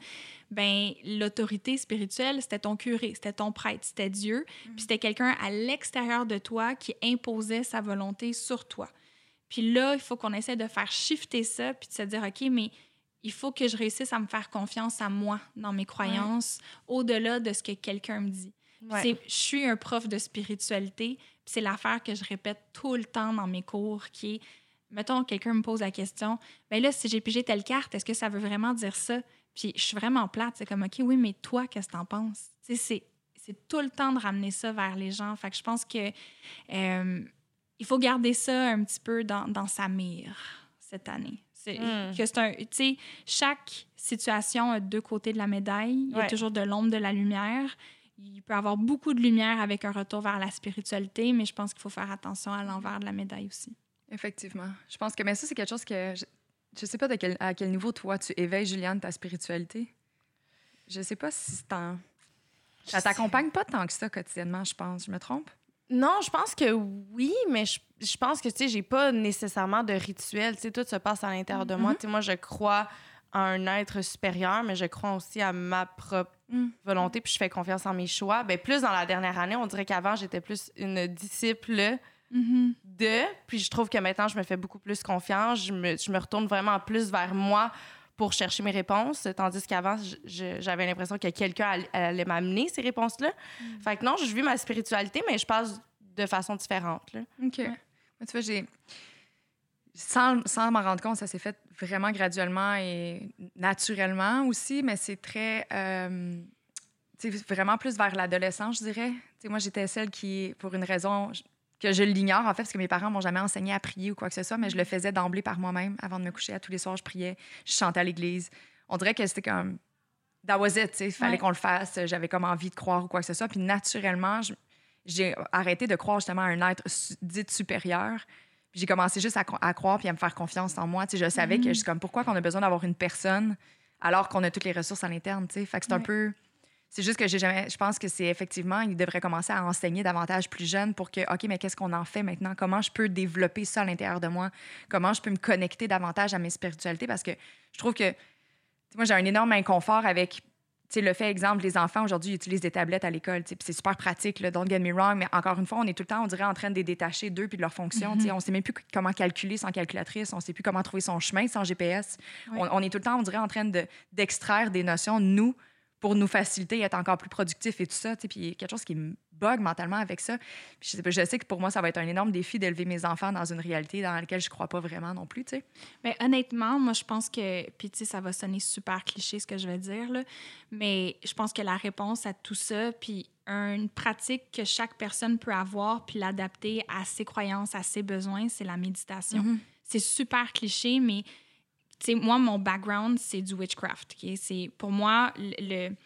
ben l'autorité spirituelle, c'était ton curé, c'était ton prêtre, c'était Dieu, puis c'était quelqu'un à l'extérieur de toi qui imposait sa volonté sur toi. Puis là, il faut qu'on essaie de faire shifter ça, puis de se dire, OK, mais il faut que je réussisse à me faire confiance à moi dans mes croyances, au-delà de ce que quelqu'un me dit. Ouais. Je suis un prof de spiritualité, puis c'est l'affaire que je répète tout le temps dans mes cours, qui est, mettons, quelqu'un me pose la question, ben là, si j'ai pigé telle carte, est-ce que ça veut vraiment dire ça? Puis je suis vraiment plate, c'est comme, OK, oui, mais toi, qu'est-ce que t'en penses? C'est c'est tout le temps de ramener ça vers les gens. Fait que je pense que euh, il faut garder ça un petit peu dans, dans sa mire cette année. C'est Mm. que c'est un, tu sais, chaque situation a deux côtés de la médaille. Il y a toujours de l'ombre, de la lumière. Il peut y avoir beaucoup de lumière avec un retour vers la spiritualité, mais je pense qu'il faut faire attention à l'envers de la médaille aussi. Effectivement. Je pense que mais ça, c'est quelque chose que. Je, je sais pas de quel, à quel niveau, toi, tu éveilles, Juliane, ta spiritualité. Je sais pas si c'est en- Ça t'accompagne pas tant que ça quotidiennement, je pense. Je me trompe? Non, je pense que oui, mais je, je pense que, tu sais, j'ai pas nécessairement de rituel. Tu sais, tout se passe à l'intérieur de moi. Tu sais, moi, je crois à un être supérieur, mais je crois aussi à ma propre Mm. volonté, puis je fais confiance en mes choix. Ben, plus dans la dernière année, on dirait qu'avant, j'étais plus une disciple de, puis je trouve que maintenant, je me fais beaucoup plus confiance. Je me, je me retourne vraiment plus vers moi pour chercher mes réponses, tandis qu'avant, j'avais l'impression que quelqu'un allait, allait m'amener ces réponses-là. Fait que non, je vis ma spiritualité, mais je passe de façon différente. Là. OK. Moi, tu vois, j'ai. Sans, sans m'en rendre compte, ça s'est fait vraiment graduellement et naturellement aussi, mais c'est très. euh, tu sais, vraiment plus vers l'adolescence, je dirais. Tu sais, moi, j'étais celle qui, pour une raison que je l'ignore, en fait, parce que mes parents m'ont jamais enseigné à prier ou quoi que ce soit, mais je le faisais d'emblée par moi-même. Avant de me coucher, à tous les soirs, je priais, je chantais à l'église. On dirait que c'était comme. That was it, tu sais. Il fallait Ouais. qu'on le fasse. J'avais comme envie de croire ou quoi que ce soit. Puis naturellement, je- j'ai arrêté de croire justement à un être dit supérieur. Puis j'ai commencé juste à, cro- à croire puis à me faire confiance en moi. Tu sais, je savais que je suis comme pourquoi qu'on a besoin d'avoir une personne alors qu'on a toutes les ressources à l'interne. tu sais? Fait que c'est un peu. C'est juste que j'ai jamais. Je pense que c'est effectivement, il devrait commencer à enseigner davantage plus jeune pour que, OK, mais qu'est-ce qu'on en fait maintenant? Comment je peux développer ça à l'intérieur de moi? Comment je peux me connecter davantage à mes spiritualités? Parce que je trouve que, moi, j'ai un énorme inconfort avec tu sais, le fait, exemple, les enfants aujourd'hui ils utilisent des tablettes à l'école. C'est super pratique, là, don't get me wrong, mais encore une fois, on est tout le temps, on dirait, en train de les détacher d'eux puis de leur fonction. tu sais, On ne sait même plus comment calculer sans calculatrice, on ne sait plus comment trouver son chemin sans GPS. On, on est tout le temps, on dirait, en train de- d'extraire des notions, nous, pour nous faciliter et être encore plus productifs et tout ça. Puis il y a quelque chose qui me bug mentalement avec ça. Puis je, sais je sais que pour moi, ça va être un énorme défi d'élever mes enfants dans une réalité dans laquelle je crois pas vraiment non plus. Mais honnêtement, moi, je pense que, puis tu sais, ça va sonner super cliché ce que je vais dire, là, mais je pense que la réponse à tout ça, puis une pratique que chaque personne peut avoir, puis l'adapter à ses croyances, à ses besoins, c'est la méditation. Mhm. C'est super cliché, mais sais, moi, mon background, c'est du witchcraft. ok? C'est pour moi, le, le-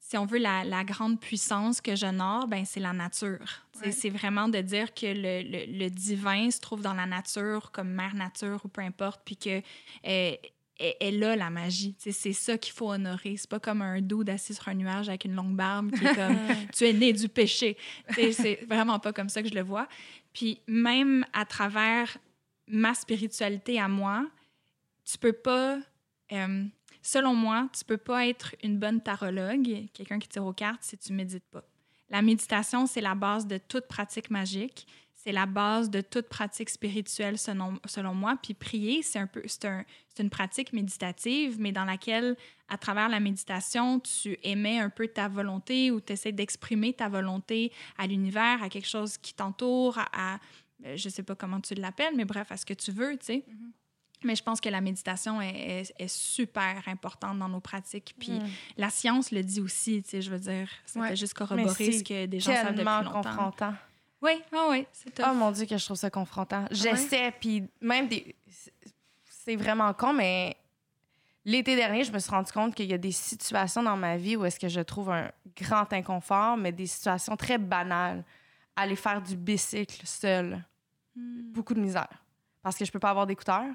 si on veut, la, la grande puissance que j'honore, ben, c'est la nature. Ouais. C'est vraiment de dire que le, le- le divin se trouve dans la nature, comme mère nature ou peu importe, puis que euh, elle, a la magie. C'est ça qu'il faut honorer. C'est pas comme un dude assis sur un nuage avec une longue barbe qui est comme <laughs> tu es né du péché. C'est vraiment pas comme ça que je le vois. Puis même à travers ma spiritualité à moi, tu peux pas, euh, selon moi, tu peux pas être une bonne tarologue, quelqu'un qui tire aux cartes, si tu médites pas. La méditation, c'est la base de toute pratique magique. C'est la base de toute pratique spirituelle, selon, selon moi. Puis prier, c'est un un, une pratique méditative, mais dans laquelle, à travers la méditation, tu émets un peu ta volonté ou tu essaies d'exprimer ta volonté à l'univers, à quelque chose qui t'entoure, à, à- je sais pas comment tu l'appelles, mais bref, à ce que tu veux, tu sais. Mais je pense que la méditation est, est- est super importante dans nos pratiques. Puis Mm. la science le dit aussi, tu sais, je veux dire, ça Ouais. fait juste corroborer ce que des gens savent depuis Tellement longtemps. confrontant. Oui, oui, oui, c'est top. Oh mon Dieu, que je trouve ça confrontant. J'essaie, puis même des. C'est vraiment con, mais l'été dernier, je me suis rendu compte qu'il y a des situations dans ma vie où est-ce que je trouve un grand inconfort, mais des situations très banales. Aller faire du bicycle seul, Hmm. beaucoup de misère. Parce que je peux pas avoir d'écouteurs.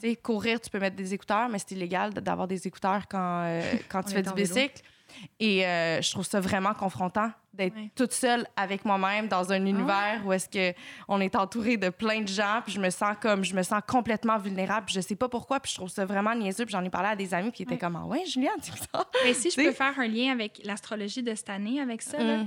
Tu sais, courir, tu peux mettre des écouteurs, mais c'est illégal d'avoir des écouteurs quand, euh, <laughs> quand tu fais du vélo. bicycle. Et euh, je trouve ça vraiment confrontant d'être Ouais. toute seule avec moi-même dans un univers où est-ce que on est entouré de plein de gens, puis je me sens comme je me sens complètement vulnérable, puis je sais pas pourquoi, puis je trouve ça vraiment niaiseux, puis j'en ai parlé à des amis ils étaient Ouais. comme ah ouais, Juliane, c'est ça. Mais si je <laughs> Tu peux faire un lien avec l'astrologie de cette année, avec ça, là, Mm.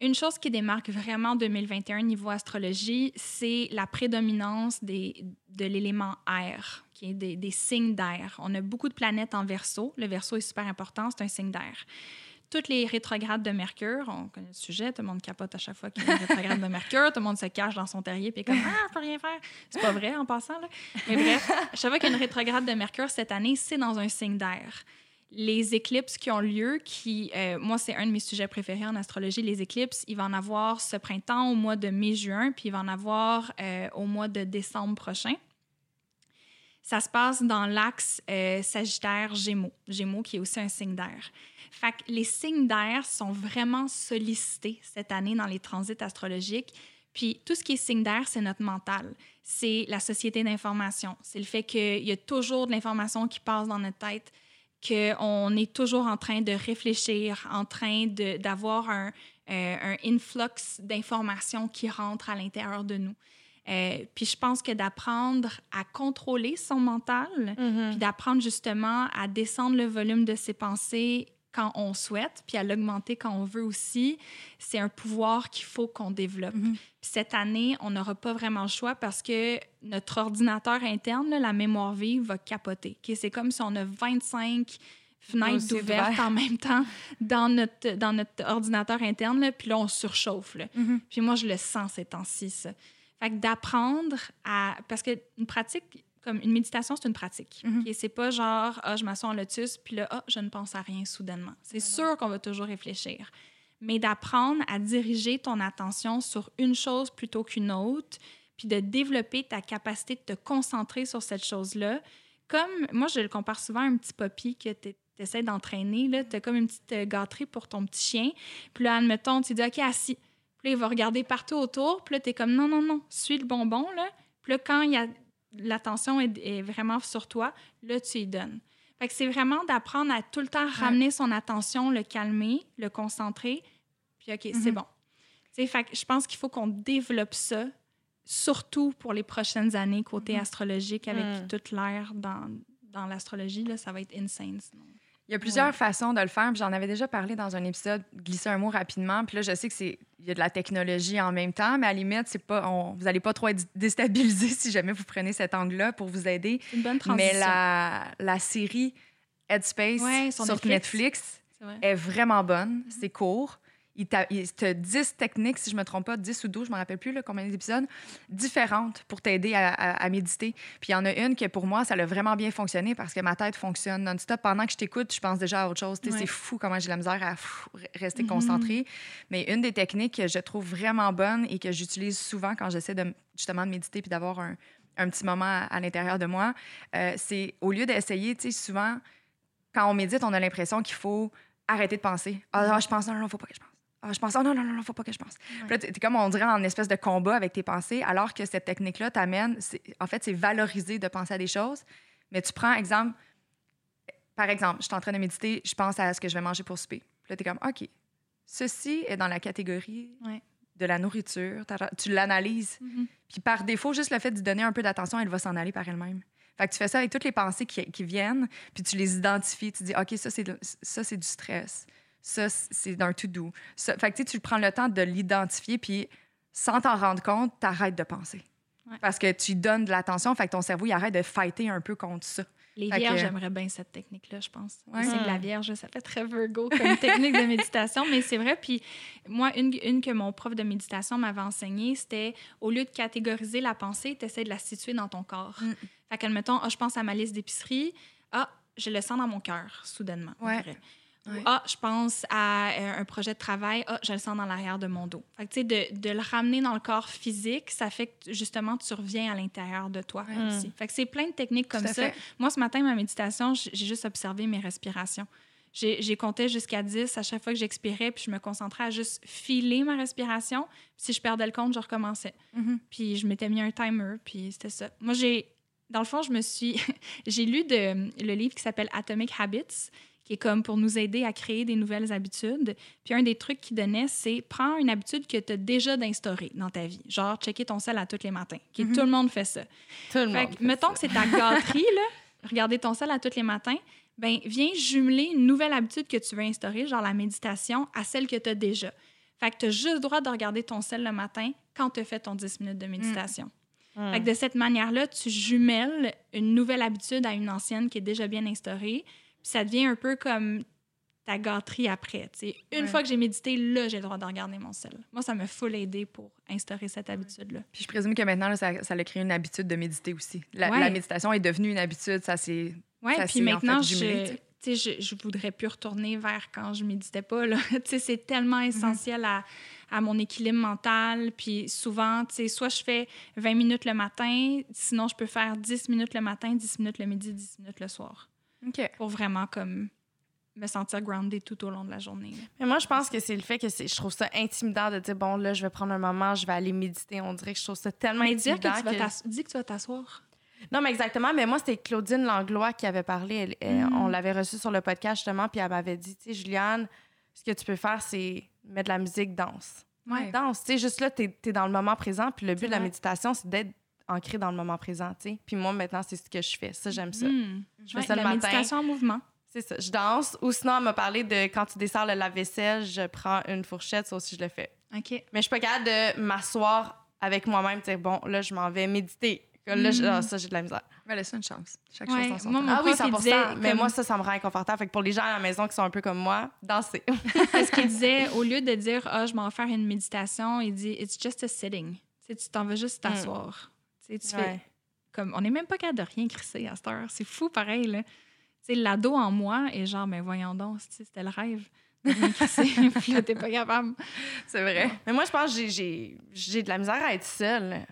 Une chose qui démarque vraiment 2021 niveau astrologie, c'est la prédominance de l'élément air, des, signes d'air. On a beaucoup de planètes en verso. Le verso est super important, c'est un signe d'air. Toutes les rétrogrades de Mercure, on connaît le sujet, tout le monde capote à chaque fois qu'il y a une rétrograde de Mercure, tout le monde se cache dans son terrier puis comme Ah, je peux rien faire. C'est pas vrai en passant. Là. Mais bref, chaque fois qu'il y a une rétrograde de Mercure cette année, c'est dans un signe d'air. Les éclipses qui ont lieu, qui, euh, moi, c'est un de mes sujets préférés en astrologie, les éclipses. Il va en avoir ce printemps au mois de mai-juin, puis il va en avoir euh, au mois de décembre prochain. Ça se passe dans l'axe euh, Sagittaire-Gémeaux. Gémeaux qui est aussi un signe d'air. Fait que les signes d'air sont vraiment sollicités cette année dans les transits astrologiques. Puis tout ce qui est signe d'air, c'est notre mental. C'est la société d'information. C'est le fait qu'il y a toujours de l'information qui passe dans notre tête, qu'on est toujours en train de réfléchir, en train d'avoir un, euh, un influx d'informations qui rentrent à l'intérieur de nous. Euh, puis je pense que d'apprendre à contrôler son mental, Mhm. puis d'apprendre justement à descendre le volume de ses pensées quand on souhaite, puis à l'augmenter quand on veut aussi, c'est un pouvoir qu'il faut qu'on développe. Puis cette année, on n'aura pas vraiment le choix parce que notre ordinateur interne, là, la mémoire vive, va capoter. OK? C'est comme si on a 25 fenêtres ouvertes en même temps dans notre, dans notre ordinateur interne, là, puis là, on surchauffe. là. Mhm. Puis moi, je le sens ces temps-ci, ça. Fait que d'apprendre à... Parce qu'une pratique, comme une méditation, c'est une pratique. Mhm. Et c'est pas genre, ah, je m'assois en lotus, puis là, ah, je ne pense à rien soudainement. C'est sûr qu'on va toujours réfléchir. Mais d'apprendre à diriger ton attention sur une chose plutôt qu'une autre, puis de développer ta capacité de te concentrer sur cette chose-là. Comme, moi, je le compare souvent à un petit poppy que tu essaies d'entraîner. Tu as comme une petite euh, gâterie pour ton petit chien. Puis là, admettons, tu dis, OK, assis. Puis là, il va regarder partout autour. Puis là, tu es comme, non, non, non, suis le bonbon. Là. Puis là, quand il y a l'attention est, est vraiment sur toi, là, tu y donnes. Fait que c'est vraiment d'apprendre à tout le temps ramener son attention, le calmer, le concentrer. Puis, OK, c'est Mhm. bon. Fait que je pense qu'il faut qu'on développe ça, surtout pour les prochaines années, côté Mhm. astrologique, avec toute l'air dans, dans l'astrologie. Là, ça va être insane. sinon. Il y a plusieurs Ouais. façons de le faire. J'en avais déjà parlé dans un épisode, glisser un mot rapidement. Puis là, je sais que c'est il y a de la technologie en même temps, mais à la limite, c'est pas on- vous n'allez pas trop être déstabilisé <laughs> si jamais vous prenez cet angle-là pour vous aider. C'est une bonne transition. Mais la, la série Headspace Ouais, sur Netflix. Netflix C'est vrai. est vraiment bonne. C'est court. Il il te 10 techniques, si je me trompe pas, 10 ou 12, je me rappelle plus là, combien d'épisodes, différentes pour t'aider à, à- à méditer. Puis il y en a une que pour moi, ça a vraiment bien fonctionné parce que ma tête fonctionne non-stop. Pendant que je t'écoute, je pense déjà à autre chose. Ouais. C'est fou comment j'ai la misère à pff, rester Mhm. concentrée. Mais une des techniques que je trouve vraiment bonne et que j'utilise souvent quand j'essaie de, justement de méditer puis d'avoir un, un petit moment à, à l'intérieur de moi, euh, c'est au lieu d'essayer, tu sais, souvent, quand on médite, on a l'impression qu'il faut arrêter de penser. Ah, ah, je pense, non, non, non, faut pas que je pense. Ah, je pense, ah, non, non, non, faut pas que je pense. Puis là, t'es comme, on dirait, en espèce de combat avec tes pensées, alors que cette technique-là t'amène, en fait, c'est valoriser de penser à des choses. Mais tu prends, exemple, par exemple, je suis en train de méditer, je pense à ce que je vais manger pour souper. Puis là, t'es comme, OK, ceci est dans la catégorie Ouais. de la nourriture. Tu l'analyses. Mhm. Puis par défaut, juste le fait d'y donner un peu d'attention, elle va s'en aller par elle-même. Fait que tu fais ça avec toutes les pensées qui, qui viennent, puis tu les identifies. Tu dis, OK, ça, c'est du stress. Ça, c'est d'un to-do. Ça- Fait que tu prends le temps de l'identifier, puis sans t'en rendre compte, t'arrêtes de penser. Ouais. Parce que tu donnes de l'attention, fait que ton cerveau, il arrête de fighter un peu contre ça. Les Fait que- vierges, j'aimerais bien cette technique-là, je pense. Ouais. C'est de la vierge, ça fait très Virgo comme technique de méditation, mais c'est vrai. Puis moi, une, une que mon prof de méditation m'avait enseignée, c'était au lieu de catégoriser la pensée, tu essaies de la situer dans ton corps. Mm. Fait qu'admettons, ah, je pense à ma liste d'épicerie, ah, je le sens dans mon cœur, soudainement. Ouais. Ouais. ah, je pense à euh, un projet de travail, ah, je le sens dans l'arrière de mon dos. Fait que, tu sais, de, de le ramener dans le corps physique, ça fait que justement, tu reviens à l'intérieur de toi aussi. Fait que c'est plein de techniques comme ça. fait. Moi, ce matin, ma méditation, j'ai juste observé mes respirations. J'ai compté jusqu'à 10 à chaque fois que j'expirais, puis je me concentrais à juste filer ma respiration. Si je perdais le compte, je recommençais. Mhm. Puis je m'étais mis un timer, puis c'était ça. Moi, j'ai... Dans le fond, je me suis... <laughs> j'ai lu de, le livre qui s'appelle Atomic Habits, qui est comme pour nous aider à créer des nouvelles habitudes. Puis un des trucs qu'il donnait, c'est prends une habitude que tu as déjà d'instaurer dans ta vie. Genre, checker ton sel à tous les matins. Mhm. Tout le monde fait ça. Tout le Fait monde. que, mettons ça. que c'est ta gâterie, là, <laughs> regarder ton sel à tous les matins, ben viens jumeler une nouvelle habitude que tu veux instaurer, genre la méditation, à celle que tu as déjà. Fait que tu as juste le droit de regarder ton sel le matin quand tu as fait ton 10 minutes de méditation. Mm. Fait que de cette manière-là, tu jumelles une nouvelle habitude à une ancienne qui est déjà bien instaurée. Puis ça devient un peu comme ta gâterie après. tu sais. Une Ouais. fois que j'ai médité, là, j'ai le droit de regarder mon sel. Moi, ça me full aidé pour instaurer cette habitude-là. Puis je présume que maintenant, là, ça, ça a créé une habitude de méditer aussi. La, Ouais. la méditation est devenue une habitude, ça c'est Ça puis s'est, en maintenant, fait, jumelé, tu je, sais. tu sais, je, je voudrais plus retourner vers quand je méditais pas, là. <laughs> tu sais, c'est tellement essentiel à, à mon équilibre mental. Puis souvent, tu sais, soit je fais 20 minutes le matin, sinon je peux faire 10 minutes le matin, 10 minutes le midi, 10 minutes le soir. Pour vraiment, comme, me sentir grounded tout au long de la journée. Mais moi, je pense que c'est le fait que c'est- je trouve ça intimidant de dire, bon, là, je vais prendre un moment, je vais aller méditer. On dirait que je trouve ça tellement Mais dire intimidant. que tu vas que- dis que tu vas t'asseoir. Non, mais exactement. Mais moi, c'était Claudine Langlois qui avait parlé. Elle- elle- Mm. On l'avait reçue sur le podcast, justement, puis elle m'avait dit, tu sais, Juliane, ce que tu peux faire, c'est mettre de la musique, danse. Ouais. Danse, tu sais, juste là, t'es es dans le moment présent, puis le but de la méditation, c'est d'être ancré dans le moment présent, tu sais. Puis moi, maintenant, c'est ce que je fais. Ça, j'aime ça. Hmm. Je fais Ouais, ça le la matin. méditation en mouvement. C'est ça, je danse. Ou sinon, elle m'a parlé de quand tu desserres le lave-vaisselle, je prends une fourchette, ça aussi, je le fais. OK. Mais je suis pas capable de m'asseoir avec moi-même, dire, bon, là, je m'en vais méditer. Là, je- Mm. ah, ça, j'ai de la misère. Mais laisse une chance. Chaque Ouais, chose dans son moi, temps. Mon ah oui, prof, il 100 disait Mais comme- moi, ça, ça me rend inconfortable. Fait que pour les gens à la maison qui sont un peu comme moi, danser. <laughs> Parce qu'il disait, au lieu de dire, ah, je m'en vais faire une méditation, il dit, it's just a sitting. Tu sais, tu t'en vas juste t'asseoir. Tu fais, comme, on n'est même pas capable de rien crisser à cette heure. C'est fou, pareil, là. L'ado en moi est genre, mais voyons donc, c'était le rêve. <laughs> Puis là, t'es pas capable. C'est vrai. Mais moi, je pense que j'ai- j'ai j'ai de la misère à être seule.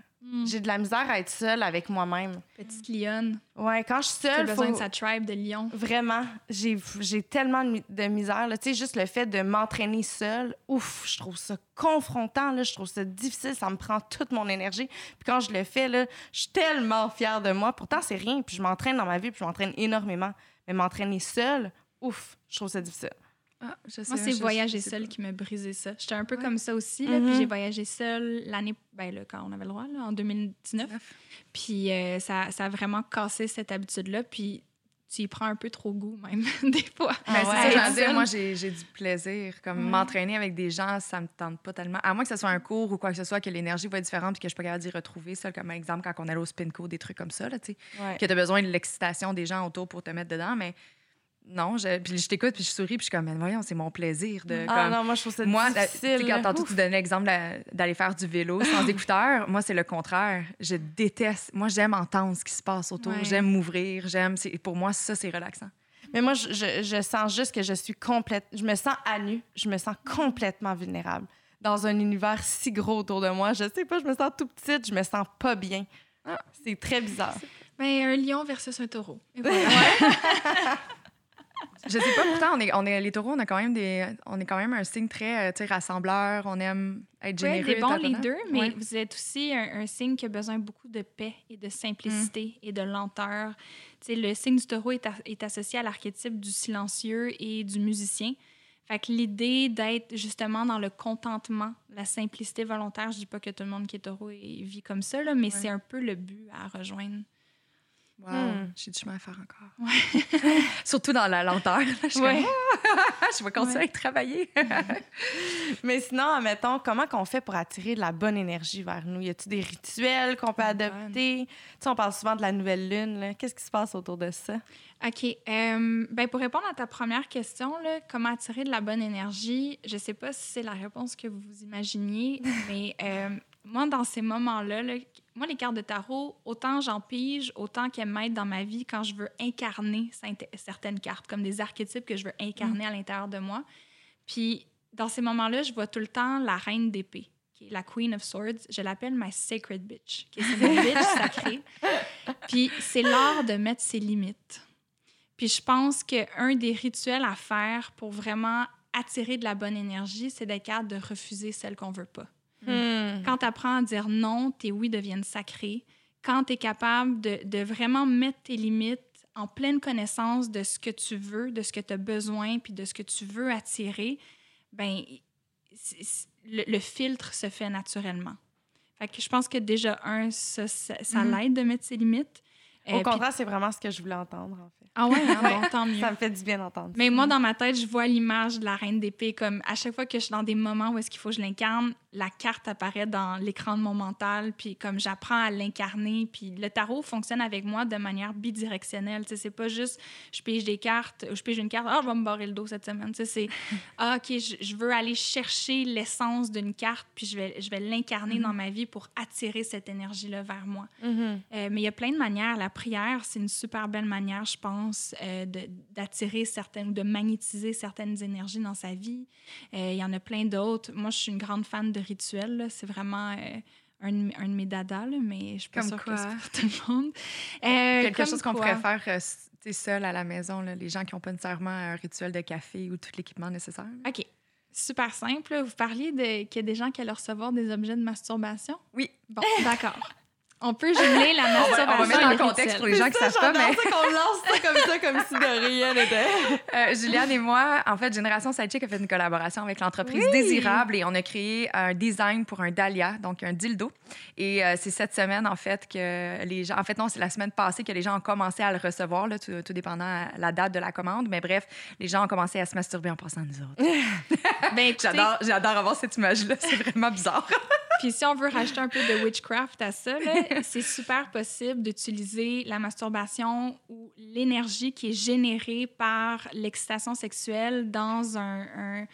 J'ai de la misère à être seule avec moi-même. Petite lionne, Ouais, quand je suis seule, besoin faut... de sa tribe de lion. Vraiment, j'ai tellement de, mi- de misère. Tu sais, juste le fait de m'entraîner seule, ouf, je trouve ça confrontant, là, je trouve ça difficile, ça me prend toute mon énergie. Puis quand je le fais, là, je suis tellement fière de moi. Pourtant, c'est rien, puis je m'entraîne dans ma vie, puis je m'entraîne énormément. Mais m'entraîner seule, ouf, je trouve ça difficile. Ah, je sais, Moi, c'est voyager seul qui m'a brisé ça. J'étais un peu Ouais. comme ça aussi, là, puis j'ai voyagé seule l'année, ben, là, quand on avait le droit, là, en 2019. Puis euh, ça, ça a vraiment cassé cette habitude-là, puis tu y prends un peu trop goût, même, <laughs> des fois. Ah Ben, ouais. ça, dire. Moi, j'ai du plaisir. Comme Ouais. m'entraîner avec des gens, ça me tente pas tellement. À moins que ce soit un cours ou quoi que ce soit, que l'énergie va être différente puis que je suis pas capable d'y retrouver. Ça, comme exemple, quand on allait au Spinco, des trucs comme ça, là, tu sais, Ouais. que tu as besoin de l'excitation des gens autour pour te mettre dedans. Mais non, je, puis je t'écoute puis je souris puis je suis comme, mais voyons, c'est mon plaisir de. Ah comme- non, moi, je trouve ça moi, difficile. là. tantôt tu donnais l'exemple d'a- d'aller faire du vélo sans <laughs> écouteurs, moi, c'est le contraire. Je déteste. Moi, j'aime entendre ce qui se passe autour. Ouais. J'aime m'ouvrir. J'aime. Pour moi, ça, c'est relaxant. Mais moi, je, je- je sens juste que je suis complète. Je me sens à nu. Je me sens complètement vulnérable. Dans un univers si gros autour de moi, je sais pas, je me sens tout petite, je me sens pas bien. Ah. C'est très bizarre. Ben, un lion versus un taureau. Et voilà. <laughs> Je sais pas, pourtant, on est, on est, les taureaux, on, a quand même des, on est quand même un signe très euh, tu sais, rassembleur. On aime être Oui, généreux. des bons leaders, mais Ouais. vous êtes aussi un, un signe qui a besoin beaucoup de paix et de simplicité Mm. et de lenteur. Tu sais, le signe du taureau est, a- est associé à l'archétype du silencieux et du musicien. Fait que l'idée d'être justement dans le contentement, la simplicité volontaire, je dis pas que tout le monde qui est taureau vit comme ça, là, mais Ouais. c'est un peu le but à rejoindre. Wow, Hmm. J'ai du chemin à faire encore. <laughs> Surtout dans la lenteur. là. Je Ouais. comme, Ah, <laughs> je vais continuer Ouais. à travailler. <laughs> Mais sinon, admettons, comment qu'on fait pour attirer de la bonne énergie vers nous? Y a-t-il des rituels qu'on peut adopter? Tu sais, on parle souvent de la nouvelle lune. là. Qu'est-ce qui se passe autour de ça? OK. euh, ben pour répondre à ta première question, là, comment attirer de la bonne énergie, je sais pas si c'est la réponse que vous imaginiez, mais euh, moi, dans ces moments-là, là, moi, les cartes de tarot, autant j'en pige, autant qu'elles m'aident dans ma vie quand je veux incarner certaines cartes, comme des archétypes que je veux incarner à l'intérieur de moi. Puis, dans ces moments-là, je vois tout le temps la reine d'épée, qui est la Queen of Swords. Je l'appelle ma sacred bitch, qui est une <laughs> bitch sacrée. Puis, c'est l'art de mettre ses limites. Puis je pense qu'un des rituels à faire pour vraiment attirer de la bonne énergie, c'est d'être capable de refuser celle qu'on veut pas. Hmm. Quand tu apprends à dire non, tes oui deviennent sacrés. Quand tu es capable de, de vraiment mettre tes limites en pleine connaissance de ce que tu veux, de ce que tu as besoin, puis de ce que tu veux attirer, ben le, le filtre se fait naturellement. Fait que je pense que déjà, un, ça, ça, ça Mhm. l'aide de mettre ses limites. Euh, Au puis- contraire, c'est vraiment ce que je voulais entendre, en fait. Ah ouais, hein, bon, <laughs> tant mieux. Ça me fait du bien d'entendre. Mais moi, dans ma tête, je vois l'image de la reine d'épée comme à chaque fois que je suis dans des moments où est-ce qu'il faut que je l'incarne, la carte apparaît dans l'écran de mon mental, puis comme j'apprends à l'incarner, puis le tarot fonctionne avec moi de manière bidirectionnelle. Tu sais, c'est pas juste je pige des cartes, je pige une carte, ah, je vais me barrer le dos cette semaine. Tu sais, c'est <laughs> ah, ok, je, je veux aller chercher l'essence d'une carte, puis je vais, je vais l'incarner dans ma vie pour attirer cette énergie-là vers moi. Mhm. Euh, mais il y a plein de manières. La prière, c'est une super belle manière, je pense, euh, de- d'attirer certaines ou de magnétiser certaines énergies dans sa vie. Euh, Il y en a plein d'autres. Moi, je suis une grande fan de rituels. C'est vraiment euh, un, de mes- un de mes dadas, là, mais je suis pas Comme sûre quoi? que c'est pour tout le monde. <laughs> Quelque chose qu'on pourrait faire seul à la maison, là, les gens qui n'ont pas nécessairement un rituel de café ou tout l'équipement nécessaire. OK. Super simple. Vous parliez de, qu'il y a des gens qui allaient recevoir des objets de masturbation? Oui. Bon, d'accord. On peut jumeler la On masturbation. va, on va mettre et en le contexte pour les gens qui savent pas, mais ça qu'on lance ça comme ça, comme si de rien n'était. euh, Juliane et moi, en fait, Génération Sidechick a fait une collaboration avec l'entreprise Désirable et on a créé un design pour un dahlia, donc un dildo. Et euh, c'est cette semaine, en fait, que les gens... En fait, non, c'est la semaine passée que les gens ont commencé à le recevoir, là, tout, tout dépendant à la date de la commande. Mais bref, les gens ont commencé à se masturber en passant à nous autres. <laughs> <laughs> Ben, écoutez, J'adore, j'adore avoir cette image-là. C'est vraiment bizarre. <laughs> Puis si on veut rajouter un peu de witchcraft à ça, <laughs> c'est super possible d'utiliser la masturbation ou l'énergie qui est générée par l'excitation sexuelle dans un, un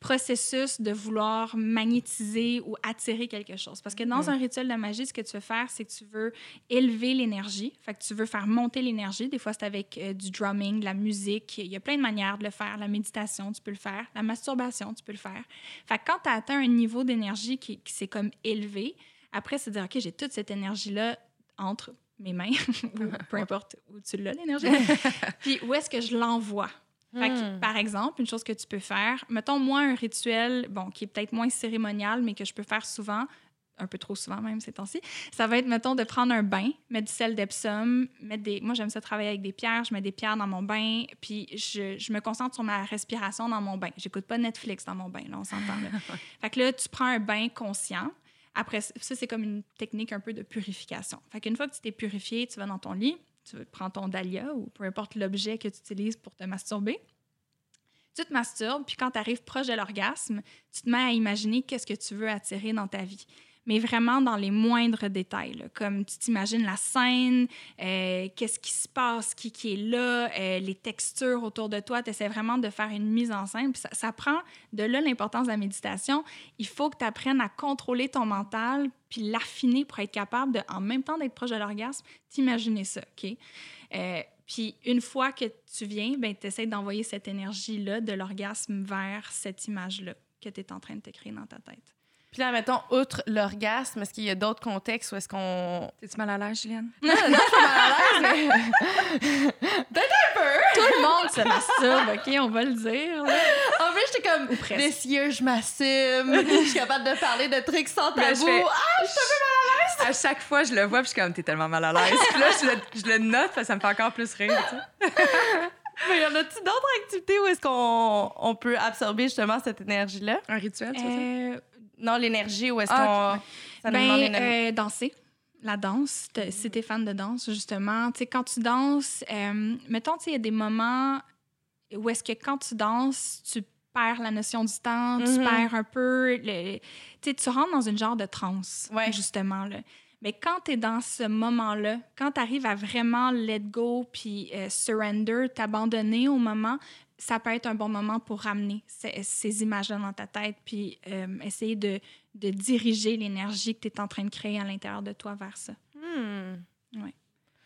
processus de vouloir magnétiser ou attirer quelque chose. Parce que dans Mm. un rituel de magie, ce que tu veux faire, c'est que tu veux élever l'énergie. Fait que tu veux faire monter l'énergie. Des fois, c'est avec euh, du drumming, de la musique. Il y a plein de manières de le faire. La méditation, tu peux le faire. La masturbation, tu peux le faire. Fait que quand tu as atteint un niveau d'énergie qui, qui s'est comme élevé, après, c'est de dire, OK, j'ai toute cette énergie-là entre mes mains, <laughs> ou <laughs> peu importe où tu l'as, l'énergie. <laughs> Puis où est-ce que je l'envoie? Fait que, Hmm. par exemple, une chose que tu peux faire, mettons moi un rituel, bon, qui est peut-être moins cérémonial, mais que je peux faire souvent, un peu trop souvent même ces temps-ci, ça va être, mettons, de prendre un bain, mettre du sel d'Epsom, mettre des... Moi, j'aime ça travailler avec des pierres, je mets des pierres dans mon bain, puis je, je me concentre sur ma respiration dans mon bain. J'écoute pas Netflix dans mon bain, là, on s'entend, là. <laughs> fait que là, tu prends un bain conscient. Après, ça, c'est comme une technique un peu de purification. Fait qu'une fois que tu t'es purifié, tu vas dans ton lit, tu prends ton dahlia ou peu importe l'objet que tu utilises pour te masturber. Tu te masturbes, puis quand tu arrives proche de l'orgasme, tu te mets à imaginer qu'est-ce que tu veux attirer dans ta vie. Mais vraiment dans les moindres détails, comme tu t'imagines la scène, euh, qu'est-ce qui se passe, qui, qui est là, euh, les textures autour de toi. Tu essaies vraiment de faire une mise en scène. Puis ça, ça prend de là l'importance de la méditation. Il faut que tu apprennes à contrôler ton mental puis l'affiner pour être capable, de, en même temps d'être proche de l'orgasme, t'imaginer ça. OK? Euh, puis une fois que tu viens, ben, tu essaies d'envoyer cette énergie-là de l'orgasme vers cette image-là que tu es en train de te créer dans ta tête. Puis là, mettons, outre l'orgasme, est-ce qu'il y a d'autres contextes où est-ce qu'on. T'es-tu mal à l'aise, Juliane? Non, non, je suis mal à l'aise, mais. <laughs> Tout le monde se masturbe, OK? On va le dire. là. En plus, j'étais comme. Ou presque. Year, je m'assume. Je suis capable de parler de trucs sans je tabou. fais- Ah, À chaque fois, je le vois, puis je suis comme, t'es tellement mal à l'aise. Puis là, je le, je le note, parce que ça me fait encore plus rire. tu sais. <laughs> mais y en a-tu d'autres activités où est-ce qu'on on peut absorber justement cette énergie-là? Un rituel, tu? Euh, Non, l'énergie, où est-ce Ah, qu'on. Ça nous demande ben, une- euh, danser. La danse, si t'es fan de danse, justement, tu sais, quand tu danses, euh, mettons, tu sais, il y a des moments où est-ce que quand tu danses, tu perds la notion du temps, tu Mhm. perds un peu, le- tu sais, tu rentres dans une genre de transe, Ouais. justement, là. Mais quand tu es dans ce moment-là, quand tu arrives à vraiment let go puis euh, surrender, t'abandonner au moment, ça peut être un bon moment pour ramener ces, ces images-là dans ta tête puis euh, essayer de, de diriger l'énergie que tu es en train de créer à l'intérieur de toi vers ça. Hmm.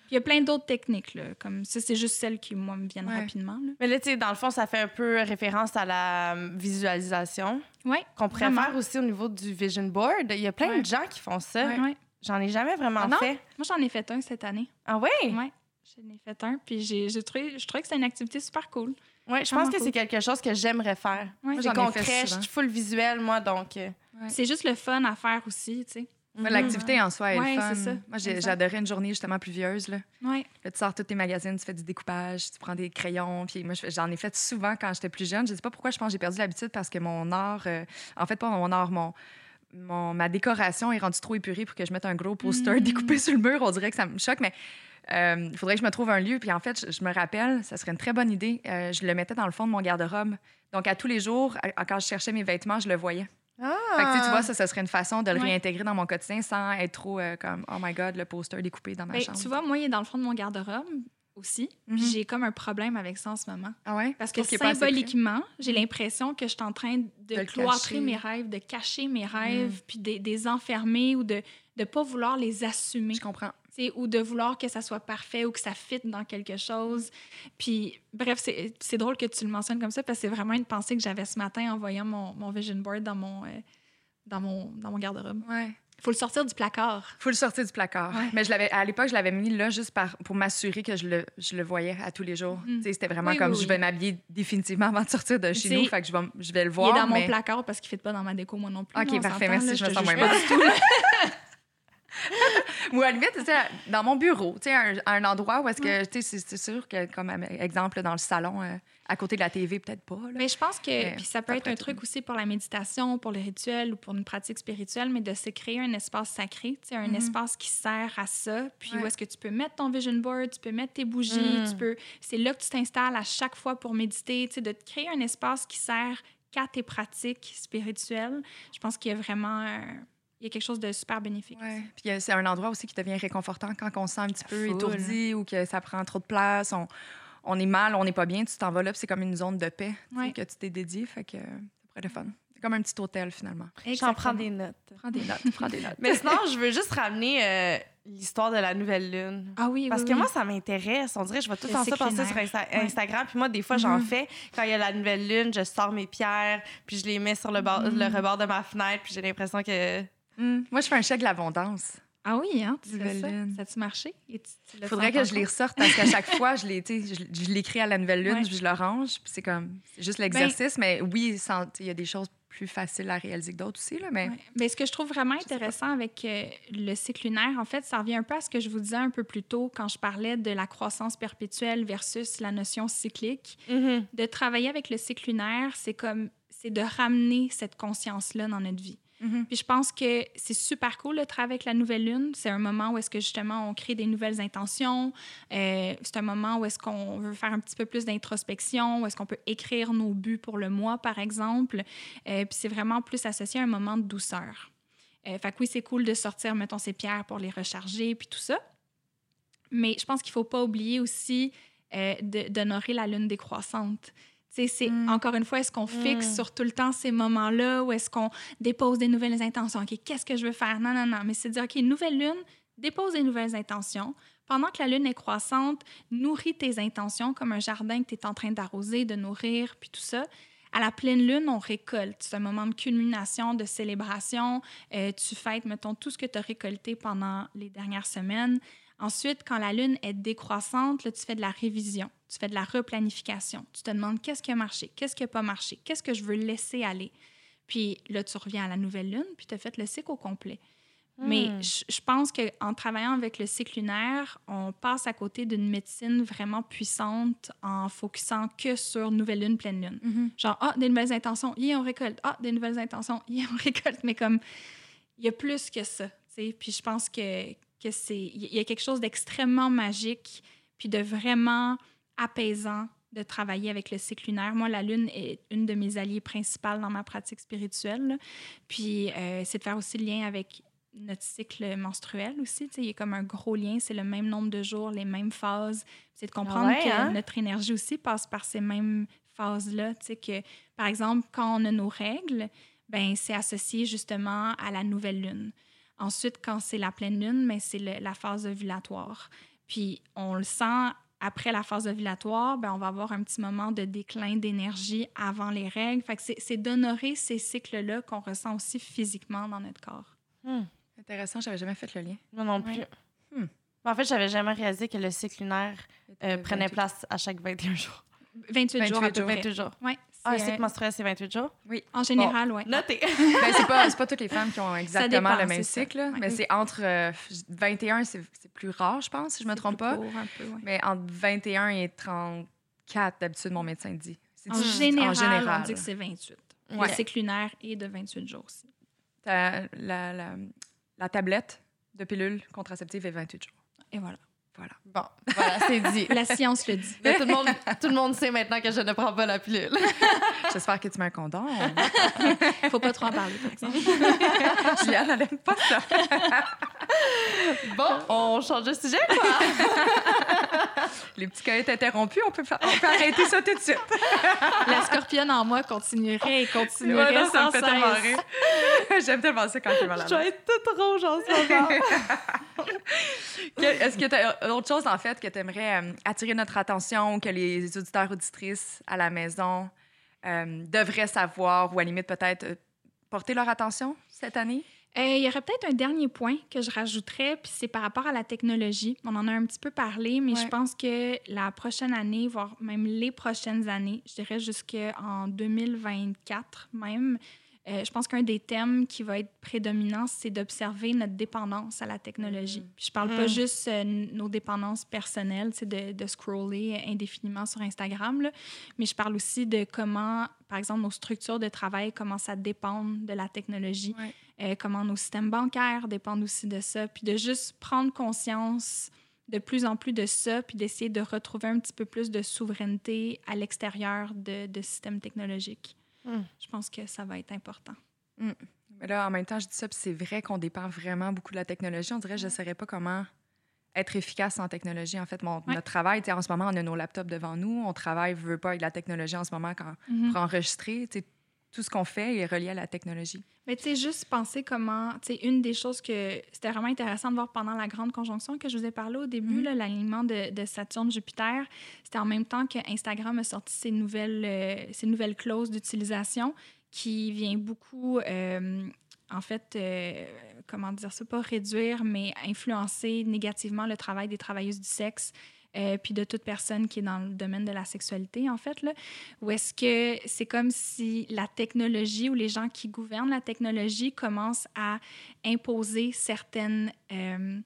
Puis il y a plein d'autres techniques, là, comme ça, c'est juste celles qui, moi, me viennent Ouais. rapidement. là. Mais là, tu sais, dans le fond, ça fait un peu référence à la euh, visualisation Ouais, qu'on pourrait Vraiment. faire aussi au niveau du vision board. Il y a plein Ouais. de gens qui font ça. ouais. J'en ai jamais vraiment Ah non? fait. Moi, j'en ai fait un cette année. Ah ouais? Ouais, j'en ai fait un. Puis j'ai, j'ai trouvé, je trouvais que c'était une activité super cool. Ouais, je pense que cool. c'est quelque chose que j'aimerais faire. Ouais. C'est j'en ai fait concret, je suis full visuel, moi, donc. euh, C'est juste le fun à faire aussi, tu sais. Moi, L'activité en soi est Ouais, fun. c'est ça. Moi, j'adorais une journée justement pluvieuse. Là. Ouais. Là, tu sors tous tes magazines, tu fais du découpage, tu prends des crayons. Puis moi, j'en ai fait souvent quand j'étais plus jeune. Je sais pas pourquoi je pense que j'ai perdu l'habitude parce que mon art, euh, en fait, pas mon art, mon, mon- ma décoration est rendue trop épurée pour que je mette un gros poster Mm. découpé sur le mur. On dirait que ça me choque, mais euh, il faudrait que je me trouve un lieu. Puis en fait, je, je me rappelle, ça serait une très bonne idée. euh, je le mettais dans le fond de mon garde-robe. Donc, à tous les jours, à- quand je cherchais mes vêtements, je le voyais. Ah! Fait que, tu tu vois, ça, ça serait une façon de le Ouais. réintégrer dans mon quotidien sans être trop euh, comme, oh my God, le poster découpé dans ma Ben, chambre. tu vois, moi, il est dans le fond de mon garde-robe aussi. Mhm. Puis j'ai comme un problème avec ça en ce moment. Ah ouais? Parce que symboliquement, j'ai l'impression que je suis en train de, De cloîtrer mes rêves, de cacher mes rêves, puis de, de les enfermer ou de ne pas vouloir les assumer. Je comprends. ou de vouloir que ça soit parfait ou que ça fitte dans quelque chose. Puis, bref, c'est c'est drôle que tu le mentionnes comme ça parce que c'est vraiment une pensée que j'avais ce matin en voyant mon, mon vision board dans mon, euh, dans mon, dans mon garde-robe. Ouais. Il faut le sortir du placard. Faut le sortir du placard. Ouais. Mais je l'avais à l'époque, je l'avais mis là juste par, pour m'assurer que je le, je le voyais à tous les jours. Mhm. Sais, C'était vraiment Oui, comme oui, je oui. vais m'habiller définitivement avant de sortir de chez nous. Fait que je vais, je vais le Il voir. est dans mon placard parce qu'il ne fit pas dans ma déco, moi non plus. Ok, parfait, merci, là, je me sens moins pas mal. du tout. Ou à la limite, dans mon bureau, un, un endroit où est-ce que, tu sais, c'est- sûr que, comme exemple, dans le salon, euh, à côté de la TV, peut-être pas. là. Mais je pense que Mais ça peut ça être un truc aussi pour la méditation, pour les rituels ou pour une pratique spirituelle, mais de se créer un espace sacré, un Mhm. espace qui sert à ça, puis Ouais. où est-ce que tu peux mettre ton vision board, tu peux mettre tes bougies, tu peux c'est là que tu t'installes à chaque fois pour méditer, de te créer un espace qui sert qu'à tes pratiques spirituelles. Je pense qu'il y a vraiment un- il y a quelque chose de super bénéfique. Ouais. Puis euh, c'est un endroit aussi qui devient réconfortant quand on se sent un petit peu étourdi ou que ça prend trop de place. On, on est mal, on n'est pas bien, tu t'en vas là, puis c'est comme une zone de paix Ouais. que tu t'es dédié. Fait que ça pourrait être le fun. C'est comme un petit hôtel, finalement. J'en prends des notes. Prends des notes, prends des notes. <laughs> Mais sinon, je veux juste ramener euh, l'histoire de la nouvelle lune. Ah oui, Parce oui, que oui. moi, ça m'intéresse. On dirait que je vais tout le temps ça passer sur lunaire. Insta- Ouais. Instagram. Puis moi, des fois, j'en Mhm. fais. Quand il y a la nouvelle lune, je sors mes pierres, puis je les mets sur le, bord, Mhm. le rebord de ma fenêtre, puis j'ai l'impression que... Hum, Moi, je fais un chèque de l'abondance. Ah oui, hein, tu fais ça. lune. Ça a-tu marché? Il faudrait que je les ressorte parce qu'à chaque <laughs> fois, je l'écris à la nouvelle lune, Ouais. puis je le range. Puis c'est comme, c'est juste l'exercice. mais oui, il y a des choses plus faciles à réaliser que d'autres aussi. Là, mais Ouais. Ben, ce que je trouve vraiment intéressant avec euh, le cycle lunaire, en fait, ça revient un peu à ce que je vous disais un peu plus tôt quand je parlais de la croissance perpétuelle versus la notion cyclique. De travailler avec le cycle lunaire, c'est comme c'est de ramener cette conscience-là dans notre vie. Mhm. Puis je pense que c'est super cool de travailler avec la nouvelle lune. C'est un moment où est-ce que justement on crée des nouvelles intentions. Euh, c'est un moment où est-ce qu'on veut faire un petit peu plus d'introspection, où est-ce qu'on peut écrire nos buts pour le mois, par exemple. Euh, puis c'est vraiment plus associé à un moment de douceur. Euh, fait que oui, c'est cool de sortir, mettons, ses pierres pour les recharger, puis tout ça. Mais je pense qu'il faut pas oublier aussi euh, d'honorer la lune décroissante. C'est Mm. encore une fois, est-ce qu'on fixe Mm. sur tout le temps ces moments-là ou est-ce qu'on dépose des nouvelles intentions? OK, qu'est-ce que je veux faire? Non, non, non. Mais c'est de dire, OK, nouvelle lune, dépose des nouvelles intentions. Pendant que la lune est croissante, nourris tes intentions comme un jardin que tu es en train d'arroser, de nourrir, puis tout ça. À la pleine lune, on récolte. C'est un moment de culmination, de célébration. Euh, tu fêtes, mettons, tout ce que tu as récolté pendant les dernières semaines. Ensuite, quand la lune est décroissante, là, tu fais de la révision, tu fais de la replanification. Tu te demandes qu'est-ce qui a marché, qu'est-ce qui n'a pas marché, qu'est-ce que je veux laisser aller? Puis là, tu reviens à la nouvelle lune, puis tu as fait le cycle au complet. Mais Hmm. je je pense qu'en travaillant avec le cycle lunaire, on passe à côté d'une médecine vraiment puissante en focusant que sur nouvelle lune, pleine lune. Mhm. Genre, ah, des nouvelles intentions, yeah, on récolte. Ah, des nouvelles intentions, yeah, on <laughs> récolte. Mais comme, il y a plus que ça, tu sais. Puis je pense que, que c'est... Il y a quelque chose d'extrêmement magique, puis de vraiment apaisant de travailler avec le cycle lunaire. Moi, la lune est une de mes alliées principales dans ma pratique spirituelle. là. Puis euh, c'est de faire aussi le lien avec notre cycle menstruel aussi. Il y a comme un gros lien, c'est le même nombre de jours, les mêmes phases. C'est de comprendre ouais, que hein? notre énergie aussi passe par ces mêmes phases-là. Que, par exemple, quand on a nos règles, ben c'est associé justement à la nouvelle lune. Ensuite, quand c'est la pleine lune, ben, c'est la phase ovulatoire. Puis on le sent après la phase ovulatoire, ben, on va avoir un petit moment de déclin d'énergie avant les règles. Fait que c'est- c'est d'honorer ces cycles-là qu'on ressent aussi physiquement dans notre corps. Hmm. Intéressant, j'avais jamais fait le lien. Moi non plus. Ouais. Hmm. Mais En fait, j'avais jamais réalisé que le cycle lunaire euh, prenait 28. place à chaque 21 jours. 28, jours à 28 peu jours. près. 28 jours. Ouais, Ah, c'est, cycle euh, menstruel, c'est 28 jours? en général, oui. Noté. <laughs> Ben, c'est pas, c'est pas toutes les femmes qui ont exactement dépend, le même cycle, Ouais. mais c'est entre euh, 21, c'est c'est plus rare, je pense, si je me trompe pas. un peu, ouais. Mais entre 21 et 34, d'habitude, mon médecin dit. En du- général, en général. on dit que c'est 28. Ouais. Le cycle lunaire est de 28 jours aussi. La, la, la tablette de pilule contraceptive est 28 jours. Et voilà. Voilà. Bon, voilà, c'est dit. <laughs> La science le dit. Mais tout, le monde, tout le monde sait maintenant que je ne prends pas la pilule. <laughs> J'espère que tu mets un condom. Faut pas trop en parler, par exemple. <laughs> Juliane, elle aime pas ça. Bon, on change de sujet, quoi? <laughs> Les petits coyotes interrompus, on peut, on peut arrêter ça tout de suite. <laughs> La scorpionne en moi continuerait et continuerait Ouais, non, ça me sans fait tellement cesse. rire. <laughs> J'aime tellement ça quand il est malade. Je vais être toute rouge en ce moment. Est-ce que tu as autre chose, en fait, que tu aimerais attirer notre attention, que les auditeurs, auditrices à la maison euh, devraient savoir ou à la limite peut-être euh, porter leur attention cette année? Euh, il y aurait peut-être un dernier point que je rajouterais, puis c'est par rapport à la technologie. On en a un petit peu parlé, mais Ouais. je pense que la prochaine année, voire même les prochaines années, je dirais jusqu'en 2024 même, euh, je pense qu'un des thèmes qui va être prédominant, c'est d'observer notre dépendance à la technologie. Puis je parle pas Mm. juste euh, nos dépendances personnelles, c'est de, de scroller indéfiniment sur Instagram, là, mais je parle aussi de comment, par exemple, nos structures de travail commencent à dépendre de la technologie Ouais. Euh, comment nos systèmes bancaires dépendent aussi de ça, puis de juste prendre conscience de plus en plus de ça, puis d'essayer de retrouver un petit peu plus de souveraineté à l'extérieur de, de systèmes technologiques. Mm. Je pense que ça va être important. Mais là, en même temps, je dis ça, puis c'est vrai qu'on dépend vraiment beaucoup de la technologie. On dirait je ne saurais pas comment être efficace en technologie. En fait, mon, Ouais. notre travail, en ce moment, on a nos laptops devant nous. On travaille, veut pas, avec la technologie en ce moment quand, Mhm. pour enregistrer. Tout ce qu'on fait est relié à la technologie. Mais tu sais, juste penser comment, tu sais, une des choses que c'était vraiment intéressant de voir pendant la grande conjonction que je vous ai parlé au début, Mhm. l'alignement de, de Saturne-Jupiter, c'était en même temps que Instagram a sorti ses nouvelles, euh, ses nouvelles clauses d'utilisation qui vient beaucoup, euh, en fait, euh, comment dire ça, pas réduire, mais influencer négativement le travail des travailleuses du sexe. Euh, puis de toute personne qui est dans le domaine de la sexualité, en fait, là, ou est-ce que c'est comme si la technologie ou les gens qui gouvernent la technologie commencent à imposer certaines, euh,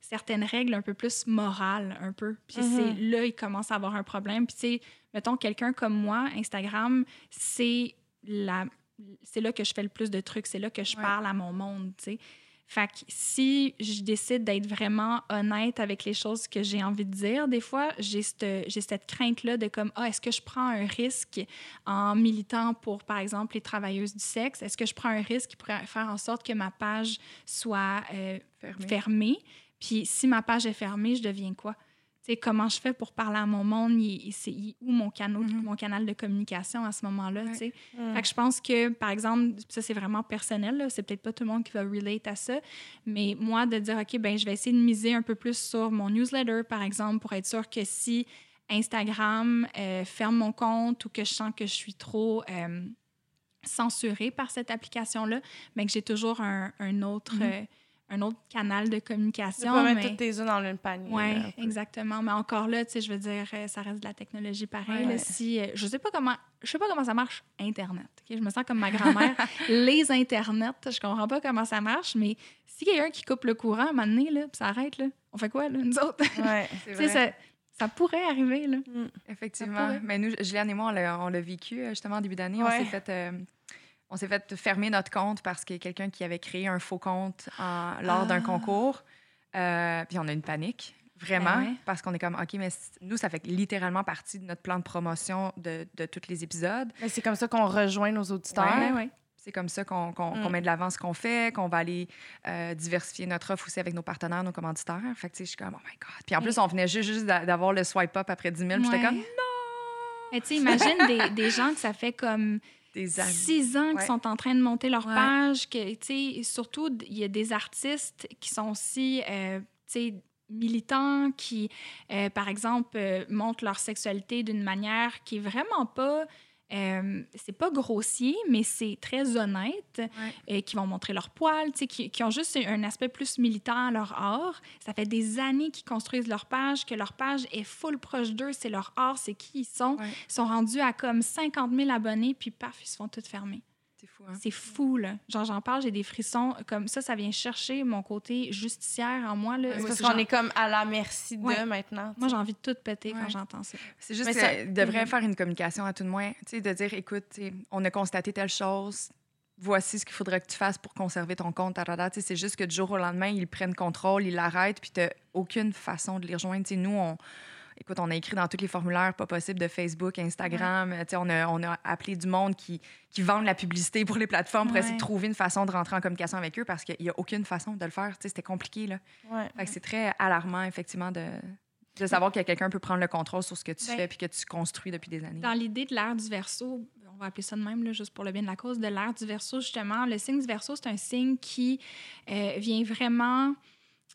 certaines règles un peu plus morales, un peu. Puis Mhm. c'est là, ils commencent à avoir un problème. Puis tu sais, mettons, quelqu'un comme moi, Instagram, c'est la... C'est là que je fais le plus de trucs, c'est là que je Ouais. parle à mon monde, tu sais. Fait que si je décide d'être vraiment honnête avec les choses que j'ai envie de dire, des fois, j'ai cette, j'ai cette crainte-là de comme, ah, est-ce que je prends un risque en militant pour, par exemple, les travailleuses du sexe? Est-ce que je prends un risque qui pourrait faire en sorte que ma page soit euh, Fermé. fermée? Puis si ma page est fermée, je deviens quoi? Sais, comment je fais pour parler à mon monde? Il, il- c'est il- où mon, canal, Mhm. mon canal de communication à ce moment-là? Ouais. tu sais? Mm. Fait que je pense que, par exemple, ça c'est vraiment personnel, là, c'est peut-être pas tout le monde qui va relate à ça, mais moi, de dire, OK, ben je vais essayer de miser un peu plus sur mon newsletter, par exemple, pour être sûr que si Instagram euh, ferme mon compte ou que je sens que je suis trop euh, censurée par cette application-là, mais que j'ai toujours un, un autre, Mhm. euh, un autre canal de Tu communication. peux mettre mais- toutes tes œufs dans le même panier. oui, exactement. Mais encore là, tu sais, je veux dire, euh, ça reste de la technologie pareil. Ouais. là. si, euh, je sais pas comment, je sais pas comment ça marche Internet. ok? Je me sens comme ma grand-mère. <laughs> les Internets, je comprends pas comment ça marche, mais si quelqu'un qui coupe le courant à un moment donné, là, puis ça arrête, là, on fait quoi, là, nous autres? Ouais. <laughs> C'est Tu vrai. ça, ça pourrait arriver, là. Mm. Effectivement. pourrait. Mais nous, Juliane et moi, on l'a, on l'a vécu euh, justement en début d'année. On s'est fait. euh, on s'est fait fermer notre compte parce qu'il y a quelqu'un qui avait créé un faux compte en- lors d'un Ah. concours. Euh, puis on a une panique, vraiment, Ben ouais. parce qu'on est comme, OK, mais nous, ça fait littéralement partie de notre plan de promotion de, de tous les épisodes. Mais c'est comme ça qu'on rejoint nos auditeurs. Ouais. Ouais, ouais. C'est comme ça qu'on Mm. met de l'avant ce qu'on fait, qu'on va aller euh, diversifier notre offre aussi avec nos partenaires, nos commanditaires. Fait que, tu sais, je suis comme, oh my God. Puis en plus, on venait juste, juste d'a- d'avoir le swipe up après 10 000. Puis j'étais comme, Mais tu sais, imagine des, des gens que ça fait comme des amis. six ans Ouais. sont en train de monter leur Ouais. page, que, surtout, il y a des artistes qui sont aussi, euh, militants, qui, euh, par exemple, euh, montrent leur sexualité d'une manière qui est vraiment pas... euh, c'est pas grossier, mais c'est très honnête, et qui vont montrer leur poil, qui, qui ont juste un aspect plus militant à leur art. Ça fait des années qu'ils construisent leur page, que leur page est full proche d'eux, c'est leur art, c'est qui ils sont. Ouais. Ils sont rendus à comme 50 000 abonnés, puis paf, ils se font toutes fermer. C'est fou, hein? C'est fou, là. Genre, j'en parle, j'ai des frissons. Comme ça, ça vient chercher mon côté justicière en moi, là. Ouais, parce genre- qu'on est comme à la merci d'eux Ouais. maintenant. Moi, j'ai envie de tout péter Ouais. quand j'entends ça. C'est juste Mais ça- devrait Mhm. faire une communication à tout de moins. Tu sais, de dire, écoute, on a constaté telle chose, voici ce qu'il faudrait que tu fasses pour conserver ton compte. C'est juste que du jour au lendemain, ils prennent contrôle, ils l'arrêtent, puis tu n'as aucune façon de les rejoindre. Nous, on, écoute, on a écrit dans tous les formulaires pas possible de Facebook, Instagram. Tu sais, On, a, on a appelé du monde qui, qui vendent la publicité pour les plateformes pour essayer de Ouais. trouver une façon de rentrer en communication avec eux parce qu'il n'y a aucune façon de le faire. C'était compliqué. Là. Ouais. C'est très alarmant, effectivement, de, De savoir que quelqu'un peut prendre le contrôle sur ce que tu Ben, fais puis que tu construis depuis des années. Dans l'idée de l'ère du verso, on va appeler ça de même, là, juste pour le bien de la cause, de l'ère du verso, justement, le signe du verso, c'est un signe qui euh, vient vraiment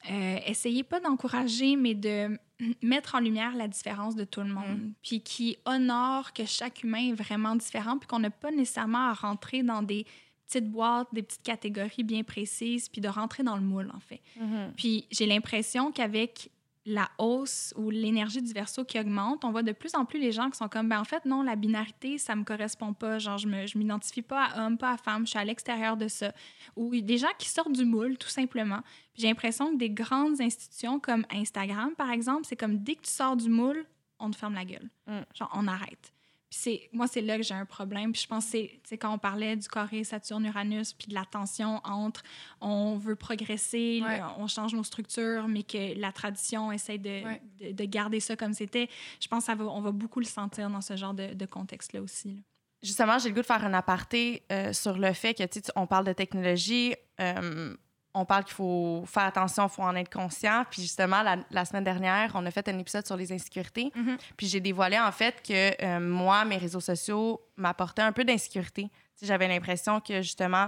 euh, essayer, pas d'encourager, mais de <clears throat> mettre en lumière la différence de tout le monde, puis qui honore que chaque humain est vraiment différent, puis qu'on n'a pas nécessairement à rentrer dans des petites boîtes, des petites catégories bien précises, puis de rentrer dans le moule, en fait. Mhm. Puis j'ai l'impression qu'avec la hausse ou l'énergie du verso qui augmente, on voit de plus en plus les gens qui sont comme, ben en fait, non, la binarité, ça me correspond pas. Genre, je me, je m'identifie pas à homme, pas à femme, je suis à l'extérieur de ça. Ou des gens qui sortent du moule, tout simplement. J'ai l'impression que des grandes institutions comme Instagram, par exemple, c'est comme dès que tu sors du moule, on te ferme la gueule. Mm. Genre, on arrête. C'est, moi, c'est là que j'ai un problème. Puis je pense que c'est, quand on parlait du carré Saturne-Uranus, puis de la tension entre on veut progresser, Ouais. on change nos structures, mais que la tradition essaie de, Ouais. de, de garder ça comme c'était. Je pense qu'on va beaucoup le sentir dans ce genre de, de contexte-là aussi. là. Justement, j'ai le goût de faire un aparté euh, sur le fait que, tu- on parle de technologie, euh, on parle qu'il faut faire attention, il faut en être conscient. Puis justement, la, la semaine dernière, on a fait un épisode sur les insécurités. Mhm. Puis j'ai dévoilé, en fait, que euh, moi, mes réseaux sociaux m'apportaient un peu d'insécurité. J'avais l'impression que, justement,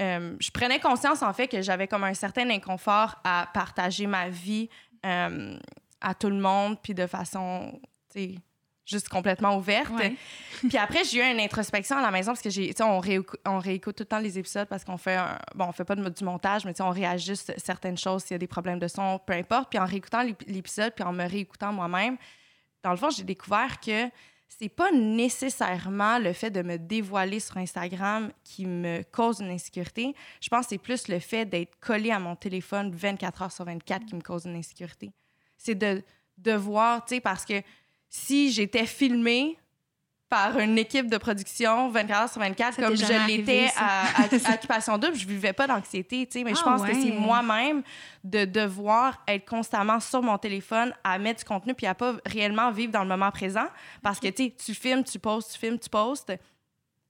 euh, je prenais conscience, en fait, que j'avais comme un certain inconfort à partager ma vie euh, à tout le monde, puis de façon, tu sais, juste complètement ouverte. Ouais. <laughs> Puis après, j'ai eu une introspection à la maison parce que j'ai, tu sais, on, réécou- on réécoute tout le temps les épisodes parce qu'on fait, un- bon, on fait pas de, du montage, mais tu sais, on réajuste certaines choses s'il y a des problèmes de son, peu importe. Puis en réécoutant l'ép- l'épisode, puis en me réécoutant moi-même, dans le fond, j'ai découvert que c'est pas nécessairement le fait de me dévoiler sur Instagram qui me cause une insécurité. Je pense que c'est plus le fait d'être collé à mon téléphone 24 heures sur 24 qui me cause une insécurité. C'est de, de voir, tu sais, parce que si j'étais filmée par une équipe de production 24 heures sur 24 Ça comme je l'étais à, à- à <laughs> Occupation Double, je vivais pas d'anxiété, tu sais, mais je Ah pense que c'est ouais. moi-même de devoir être constamment sur mon téléphone à mettre du contenu puis à pas réellement vivre dans le moment présent parce que tu sais, tu filmes, tu postes, tu filmes, tu postes.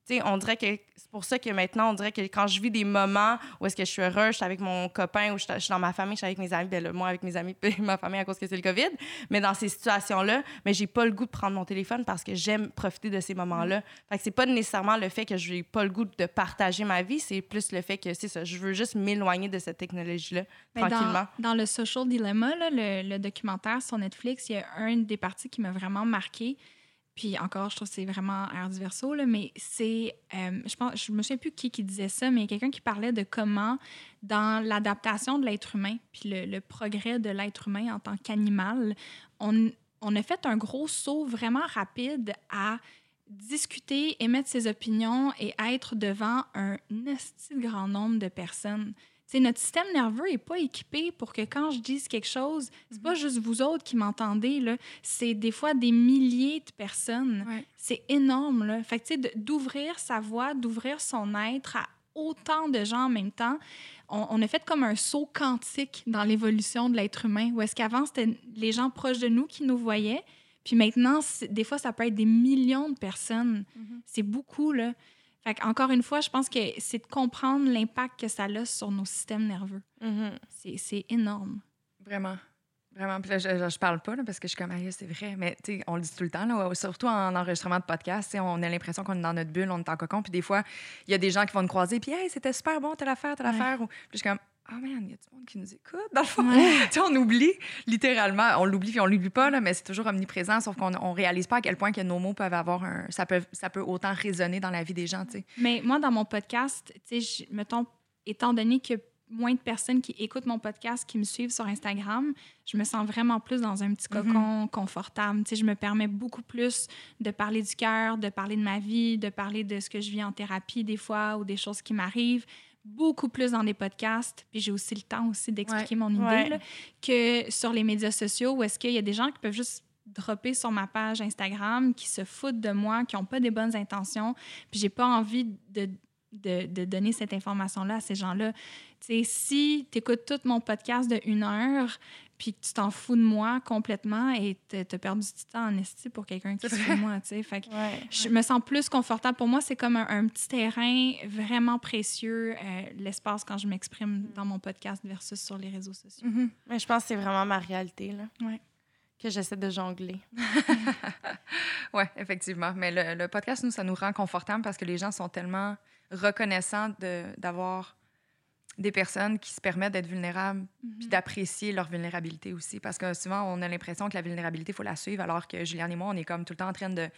Tu sais, on dirait que c'est pour ça que maintenant, on dirait que quand je vis des moments où est-ce que je suis heureuse, je suis avec mon copain ou je suis je suis dans ma famille, je suis avec mes amis, ben là, moi avec mes amis, <laughs> ma famille à cause que c'est le COVID, mais dans ces situations-là, mais j'ai pas le goût de prendre mon téléphone parce que j'aime profiter de ces moments-là. Fait que c'est pas nécessairement le fait que j'ai pas le goût de partager ma vie, c'est plus le fait que c'est ça, je veux juste m'éloigner de cette technologie-là dans- tranquillement. Dans, le Social Dilemma, là, le, le documentaire sur Netflix, il y a un des parties qui m'a vraiment marqué. Puis encore, je trouve que c'est vraiment air du verso, là, mais c'est. euh, je pense, je me souviens plus qui disait ça, mais quelqu'un qui parlait de comment, dans l'adaptation de l'être humain, puis le, progrès de l'être humain en tant qu'animal, on, on a fait un gros saut vraiment rapide à discuter, émettre ses opinions et être devant un grand nombre de personnes. Tu sais, notre système nerveux n'est pas équipé pour que quand je dise quelque chose, c'est pas juste vous autres qui m'entendez. C'est des fois des milliers de personnes. Ouais. C'est énorme, là. Fait d'ouvrir sa voix, d'ouvrir son être à autant de gens en même temps, on, on a fait comme un saut quantique dans l'évolution de l'être humain, où est-ce qu'avant, c'était les gens proches de nous qui nous voyaient, puis maintenant, des fois, ça peut être des millions de personnes. C'est beaucoup, là. Fait encore une fois, je pense que c'est de comprendre l'impact que ça a sur nos systèmes nerveux. Mhm. C'est c'est énorme. Vraiment. Vraiment. Puis là, je, je, je parle pas là, parce que je suis comme, Aïe, c'est vrai. Mais tu sais, on le dit tout le temps, là, surtout en enregistrement de podcast, on a l'impression qu'on est dans notre bulle, on est en cocon. Puis des fois, il y a des gens qui vont nous croiser, puis, hey, c'était super bon, telle affaire, telle Ouais. affaire. Ou, puis je suis comme, oh man, il y a du monde qui nous écoute, dans le fond. Ouais. <laughs> on oublie, littéralement. On l'oublie, puis on l'oublie pas, là, mais c'est toujours omniprésent, sauf qu'on on réalise pas à quel point que nos mots peuvent avoir un. Ça peut, ça peut autant résonner dans la vie des gens, tu sais. Mais moi, dans mon podcast, tu sais, mettons, étant donné que moins de personnes qui écoutent mon podcast, qui me suivent sur Instagram, je me sens vraiment plus dans un petit cocon confortable. Tu sais, je me permets beaucoup plus de parler du cœur, de parler de ma vie, de parler de ce que je vis en thérapie des fois ou des choses qui m'arrivent. Beaucoup plus dans des podcasts. Puis j'ai aussi le temps aussi d'expliquer mon idée Ouais. là, que sur les médias sociaux où est-ce qu'il y a des gens qui peuvent juste dropper sur ma page Instagram, qui se foutent de moi, qui n'ont pas des bonnes intentions. Puis j'ai pas envie de, de, de donner cette information-là à ces gens-là. Tu sais, si tu écoutes tout mon podcast de une heure, puis que tu t'en fous de moi complètement et tu as perdu du temps en esti pour quelqu'un qui se fout de moi, tu sais. Fait que Ouais. je me sens plus confortable. Pour moi, c'est comme un, un petit terrain vraiment précieux, euh, l'espace quand je m'exprime dans mon podcast versus sur les réseaux sociaux. Mais je pense que c'est vraiment ma réalité, là. Ouais. que j'essaie de jongler. <laughs> <laughs> oui, effectivement. Mais le, le, podcast, nous, ça nous rend confortable parce que les gens sont tellement reconnaissants d'avoir des personnes qui se permettent d'être vulnérables puis d'apprécier leur vulnérabilité aussi. Parce que souvent, on a l'impression que la vulnérabilité, il faut la suivre, alors que Julien et moi, on est comme tout le temps en train de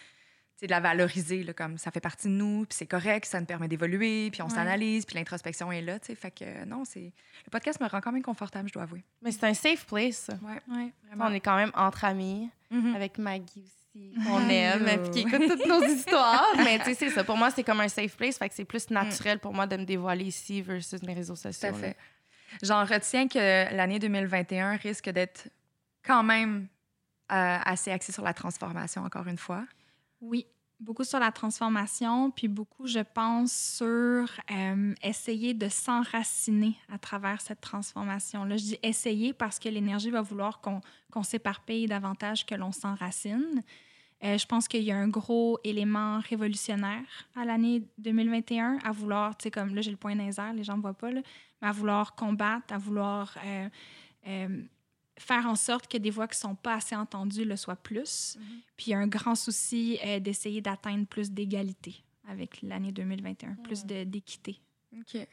de la valoriser, là, comme ça fait partie de nous, puis c'est correct, ça nous permet d'évoluer, puis on s'analyse, puis l'introspection est là, tu sais. Fait que non, c'est... Le podcast me rend quand même confortable, je dois avouer. Mais c'est un safe place. Ouais, Ouais. vraiment. On est quand même entre amis, Mhm. avec Maggie aussi, qu'on aime, puis qui écoute toutes nos <laughs> histoires. Mais tu sais, c'est ça. Pour moi, c'est comme un safe place, fait que c'est plus naturel pour moi de me dévoiler ici versus mes réseaux Tout sociaux. à là. fait. J'en retiens que l'année 2021 risque d'être quand même euh, assez axée sur la transformation, encore une fois. Oui, beaucoup sur la transformation, puis beaucoup, je pense, sur euh, essayer de s'enraciner à travers cette transformation-là. Je dis essayer parce que l'énergie va vouloir qu'on qu'on s'éparpille davantage que l'on s'enracine. Euh, je pense qu'il y a un gros élément révolutionnaire à l'année 2021 à vouloir, tu sais, comme là, j'ai le point dans les gens ne voient pas, là, mais à vouloir combattre, à vouloir euh, faire en sorte que des voix qui ne sont pas assez entendues le soient plus. Puis il y a un grand souci euh, d'essayer d'atteindre plus d'égalité avec l'année 2021, plus de- d'équité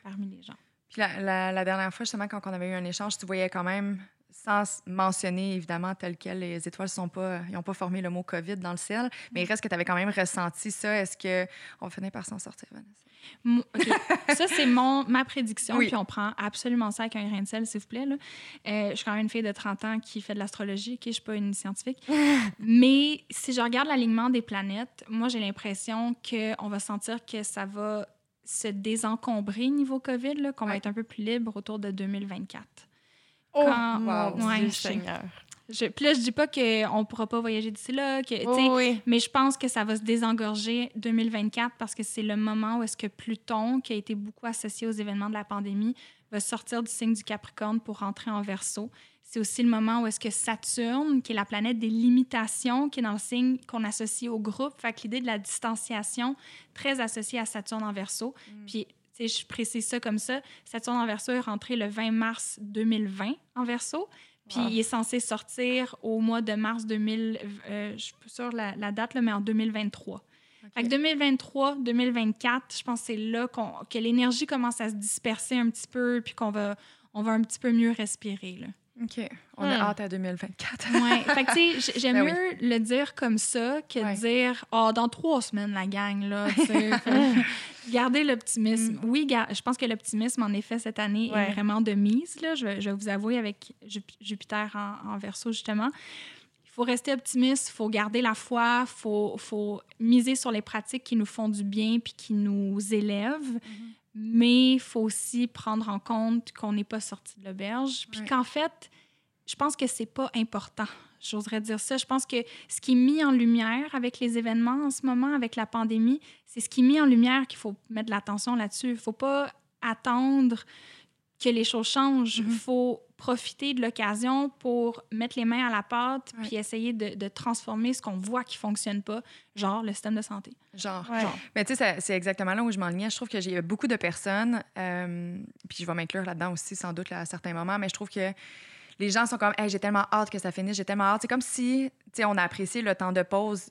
parmi les gens. Puis la, la- la dernière fois, justement, quand on avait eu un échange, tu voyais quand même, sans mentionner évidemment tel quel, les étoiles sont pas, ils n'ont pas formé le mot COVID dans le ciel, mais il reste que tu avais quand même ressenti ça. Est-ce qu'on finit par s'en sortir, Vanessa? <laughs> Ça, c'est mon, ma prédiction, Oui. puis on prend absolument ça avec un grain de sel, s'il vous plaît. Là. Euh, je suis quand même une fille de 30 ans qui fait de l'astrologie, OK? Je suis pas une scientifique. <laughs> Mais si je regarde l'alignement des planètes, moi, j'ai l'impression qu'on va sentir que ça va se désencombrer niveau COVID, qu'on va être un peu plus libre autour de 2024. Oh, Quand- mon Ouais. Seigneur. Je, puis là, je dis pas qu'on ne pourra pas voyager d'ici là, que, Oui, mais je pense que ça va se désengorger 2024 parce que c'est le moment où est-ce que Pluton, qui a été beaucoup associé aux événements de la pandémie, va sortir du signe du Capricorne pour rentrer en Verseau. C'est aussi le moment où est-ce que Saturne, qui est la planète des limitations, qui est dans le signe qu'on associe au groupe, fait que l'idée de la distanciation, très associée à Saturne en Verseau. Puis, sais, je précise ça comme ça, Saturne en Verseau est rentré le 20 mars 2020 en Verseau. Puis Wow. il est censé sortir au mois de mars 2000, euh, je suis pas sûre la, la date, là, mais en 2023. Fait que 2023, 2024, je pense que c'est là qu'on- que l'énergie commence à se disperser un petit peu, puis qu'on va, on va un petit peu mieux respirer. Là. OK. On Hmm. a hâte à 2024. Ouais. fait que, tu sais, j'aime Ben oui. mieux le dire comme ça que Ouais. de dire, oh, dans trois semaines, la gang, là, tu sais. <laughs> Garder l'optimisme. Oui, gar- je pense que l'optimisme, en effet, cette année Ouais. est vraiment de mise, là. Je, vais- je vous avouer avec Jup- Jupiter en, en verso, justement. Il faut rester optimiste, il faut garder la foi, il faut, faut miser sur les pratiques qui nous font du bien puis qui nous élèvent. Mais il faut aussi prendre en compte qu'on n'est pas sorti de l'auberge. Puis Ouais. qu'en fait, je pense que c'est pas important. J'oserais dire ça. Je pense que ce qui est mis en lumière avec les événements en ce moment, avec la pandémie, c'est ce qui est mis en lumière qu'il faut mettre de l'attention là-dessus. Il faut pas attendre que les choses changent. Il Mhm. faut profiter de l'occasion pour mettre les mains à la pâte Ouais. puis essayer de, de transformer ce qu'on voit qui fonctionne pas, genre le système de santé. Genre. Ouais. Mais tu sais, c'est exactement là où je m'enlignais. Je trouve que j'ai beaucoup de personnes, euh, puis je vais m'inclure là-dedans aussi, sans doute, là, à certains moments, mais je trouve que les gens sont comme, hey, j'ai tellement hâte que ça finisse, j'ai tellement hâte. C'est comme si, tu sais, on a apprécié le temps de pause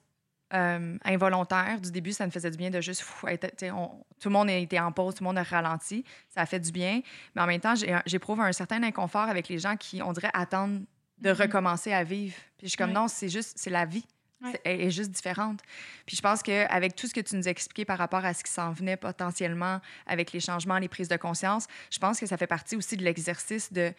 euh, involontaire. Du début, ça me faisait du bien de juste, pff, être- tu sais, on- tout le monde était en pause, tout le monde a ralenti. Ça a fait du bien. Mais en même temps, j'éprouve un certain inconfort avec les gens qui, on dirait, attendent de Mhm. recommencer à vivre. Puis je suis comme, non, c'est juste, c'est la vie. Elle est juste différente. Puis je pense qu'avec tout ce que tu nous as expliqué par rapport à ce qui s'en venait potentiellement avec les changements, les prises de conscience, je pense que ça fait partie aussi de l'exercice de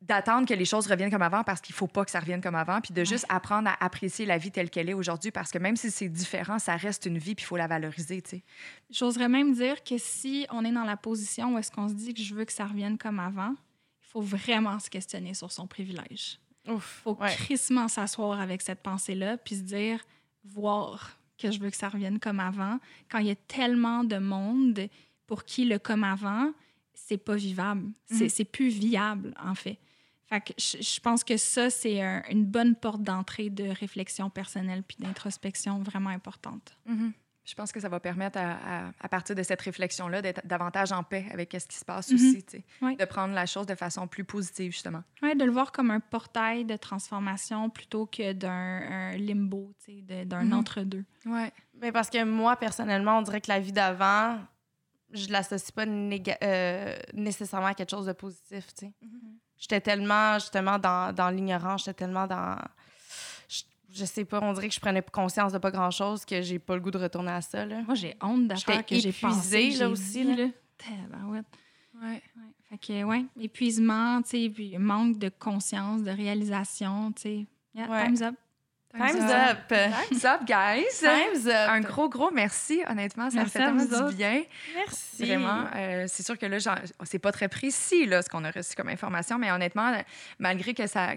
d'attendre que les choses reviennent comme avant parce qu'il faut pas que ça revienne comme avant, puis de juste apprendre à apprécier la vie telle qu'elle est aujourd'hui parce que même si c'est différent, ça reste une vie puis il faut la valoriser, tu sais. J'oserais même dire que si on est dans la position où est-ce qu'on se dit que je veux que ça revienne comme avant, il faut vraiment se questionner sur son privilège. Ouf. Il faut Ouais. crissement s'asseoir avec cette pensée-là puis se dire, voir que je veux que ça revienne comme avant, quand il y a tellement de monde pour qui le comme avant, c'est pas vivable. C'est c'est plus viable, en fait. Fait que je, je pense que ça, c'est un- une bonne porte d'entrée de réflexion personnelle puis d'introspection vraiment importante. Je Je pense que ça va permettre, à, à- à partir de cette réflexion-là, d'être davantage en paix avec ce qui se passe Mhm. aussi, tu sais. De prendre la chose de façon plus positive, justement. Ouais, de le voir comme un portail de transformation plutôt que d'un un limbo, tu sais, de- d'un Mhm. entre-deux. Ouais. Mais parce que moi, personnellement, on dirait que la vie d'avant, je l'associe pas néga- euh, nécessairement à quelque chose de positif, tu sais. J'étais tellement, justement, dans, dans l'ignorance, j'étais tellement dans... Je, je sais pas, on dirait que je prenais conscience de pas grand-chose, que j'ai pas le goût de retourner à ça, là. Moi, j'ai honte d'affaires que j'ai épuisée, là, j'ai aussi, là. Ouais. Ouais. Fait que, ouais, épuisement, tu sais, puis manque de conscience, de réalisation, tu sais. Yeah, Ouais. Time's up. Time's up! Time's up, guys! Time's up! Un gros, gros merci, honnêtement. Ça Merci fait tellement du bien. Merci! Vraiment. Euh, c'est sûr que là, c'est pas très précis, là, ce qu'on a reçu comme information, mais honnêtement, malgré que ça.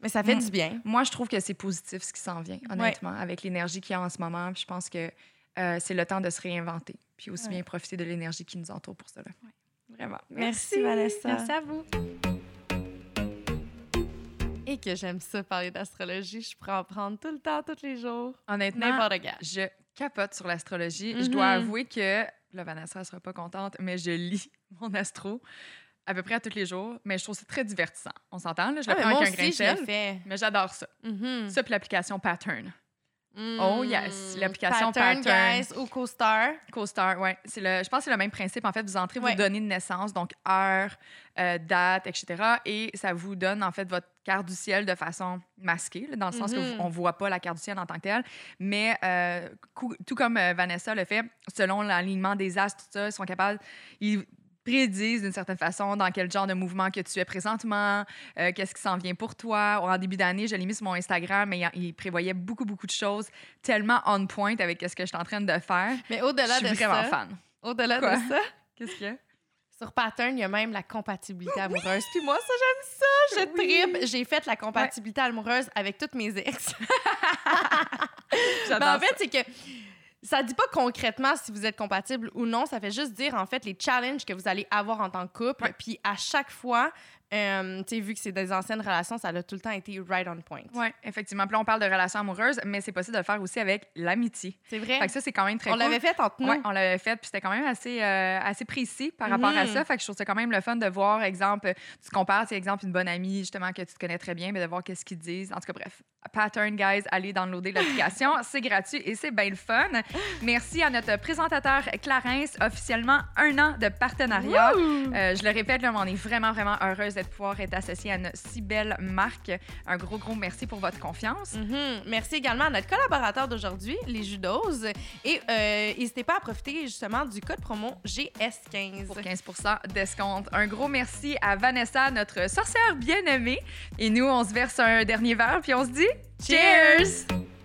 Mais ça fait Mm. du bien. Moi, je trouve que c'est positif ce qui s'en vient, honnêtement, avec l'énergie qu'il y a en ce moment. Puis je pense que euh, c'est le temps de se réinventer, puis aussi Ouais. bien profiter de l'énergie qui nous entoure pour cela. Vraiment. Merci, Vanessa. Merci à vous. Et que j'aime ça, parler d'astrologie. Je pourrais en prendre tout le temps, tous les jours. Honnêtement, N'importe quand. je capote sur l'astrologie. Je Mhm. dois avouer que, là, Vanessa ne sera pas contente, mais je lis <laughs> mon astro à peu près à tous les jours, mais je trouve ça très divertissant. On s'entend, là? Je le Ah, prends avec un grain de sel, mais j'adore ça. Mhm. Ça, puis l'application Pattern. Oh, yes, l'application Pattern, Pattern. guys, ou CoStar. CoStar, oui. Je pense que c'est le même principe. En fait, vous entrez Ouais. vos données de naissance, donc heure, euh, date, etc. Et ça vous donne, en fait, votre carte du ciel de façon masquée, là, dans le sens que Mhm. on ne voit pas la carte du ciel en tant que telle. Mais euh, tout comme euh, Vanessa le fait, selon l'alignement des astres, tout ça, ils sont capables... Ils prédisent d'une certaine façon dans quel genre de mouvement que tu es présentement, euh, qu'est-ce qui s'en vient pour toi. En début d'année, je l'ai mis sur mon Instagram, mais il, prévoyait beaucoup, beaucoup de choses tellement on point avec ce que je suis en train de faire. Mais Je au-delà suis de vraiment ça, fan. au-delà de ça, <laughs> Qu'est-ce qu'il y a? sur Pattern, il y a même la compatibilité amoureuse. Puis moi, ça, j'aime ça. Je Oui. tripe. J'ai fait la compatibilité amoureuse avec toutes mes ex. Mais <laughs> J'adore <laughs> en fait, c'est que ça dit pas concrètement si vous êtes compatible ou non. Ça fait juste dire, en fait, les challenges que vous allez avoir en tant que couple. Puis à chaque fois, euh, tu sais, vu que c'est des anciennes relations, ça a tout le temps été right on point. Oui, effectivement. Puis là, on parle de relations amoureuses, mais c'est possible de le faire aussi avec l'amitié. C'est vrai. Fait que ça, c'est quand même très On cool. l'avait fait entre nous. Oui, on l'avait fait, puis c'était quand même assez, euh, assez précis par rapport à Mhm. ça. Fait que je trouve ça quand même le fun de voir, exemple, tu te compares, c'est exemple, une bonne amie, justement, que tu te connais très bien, mais de voir qu'est-ce qu'ils disent. En tout cas, bref, Pattern, guys, allez downloader l'application. <laughs> c'est gratuit et c'est bien le fun. Merci à notre présentateur Clarence, officiellement un an de partenariat. Euh, je le répète, là, on est vraiment, vraiment heureuse de pouvoir être associée à une si belle marque. Un gros, gros merci pour votre confiance. Mhm. Merci également à notre collaborateur d'aujourd'hui, les Judoses. Et euh, n'hésitez pas à profiter justement du code promo GS15. pour 15 d'escompte. Un gros merci à Vanessa, notre sorcière bien-aimée. Et nous, on se verse un dernier verre, puis on se dit Cheers! Cheers!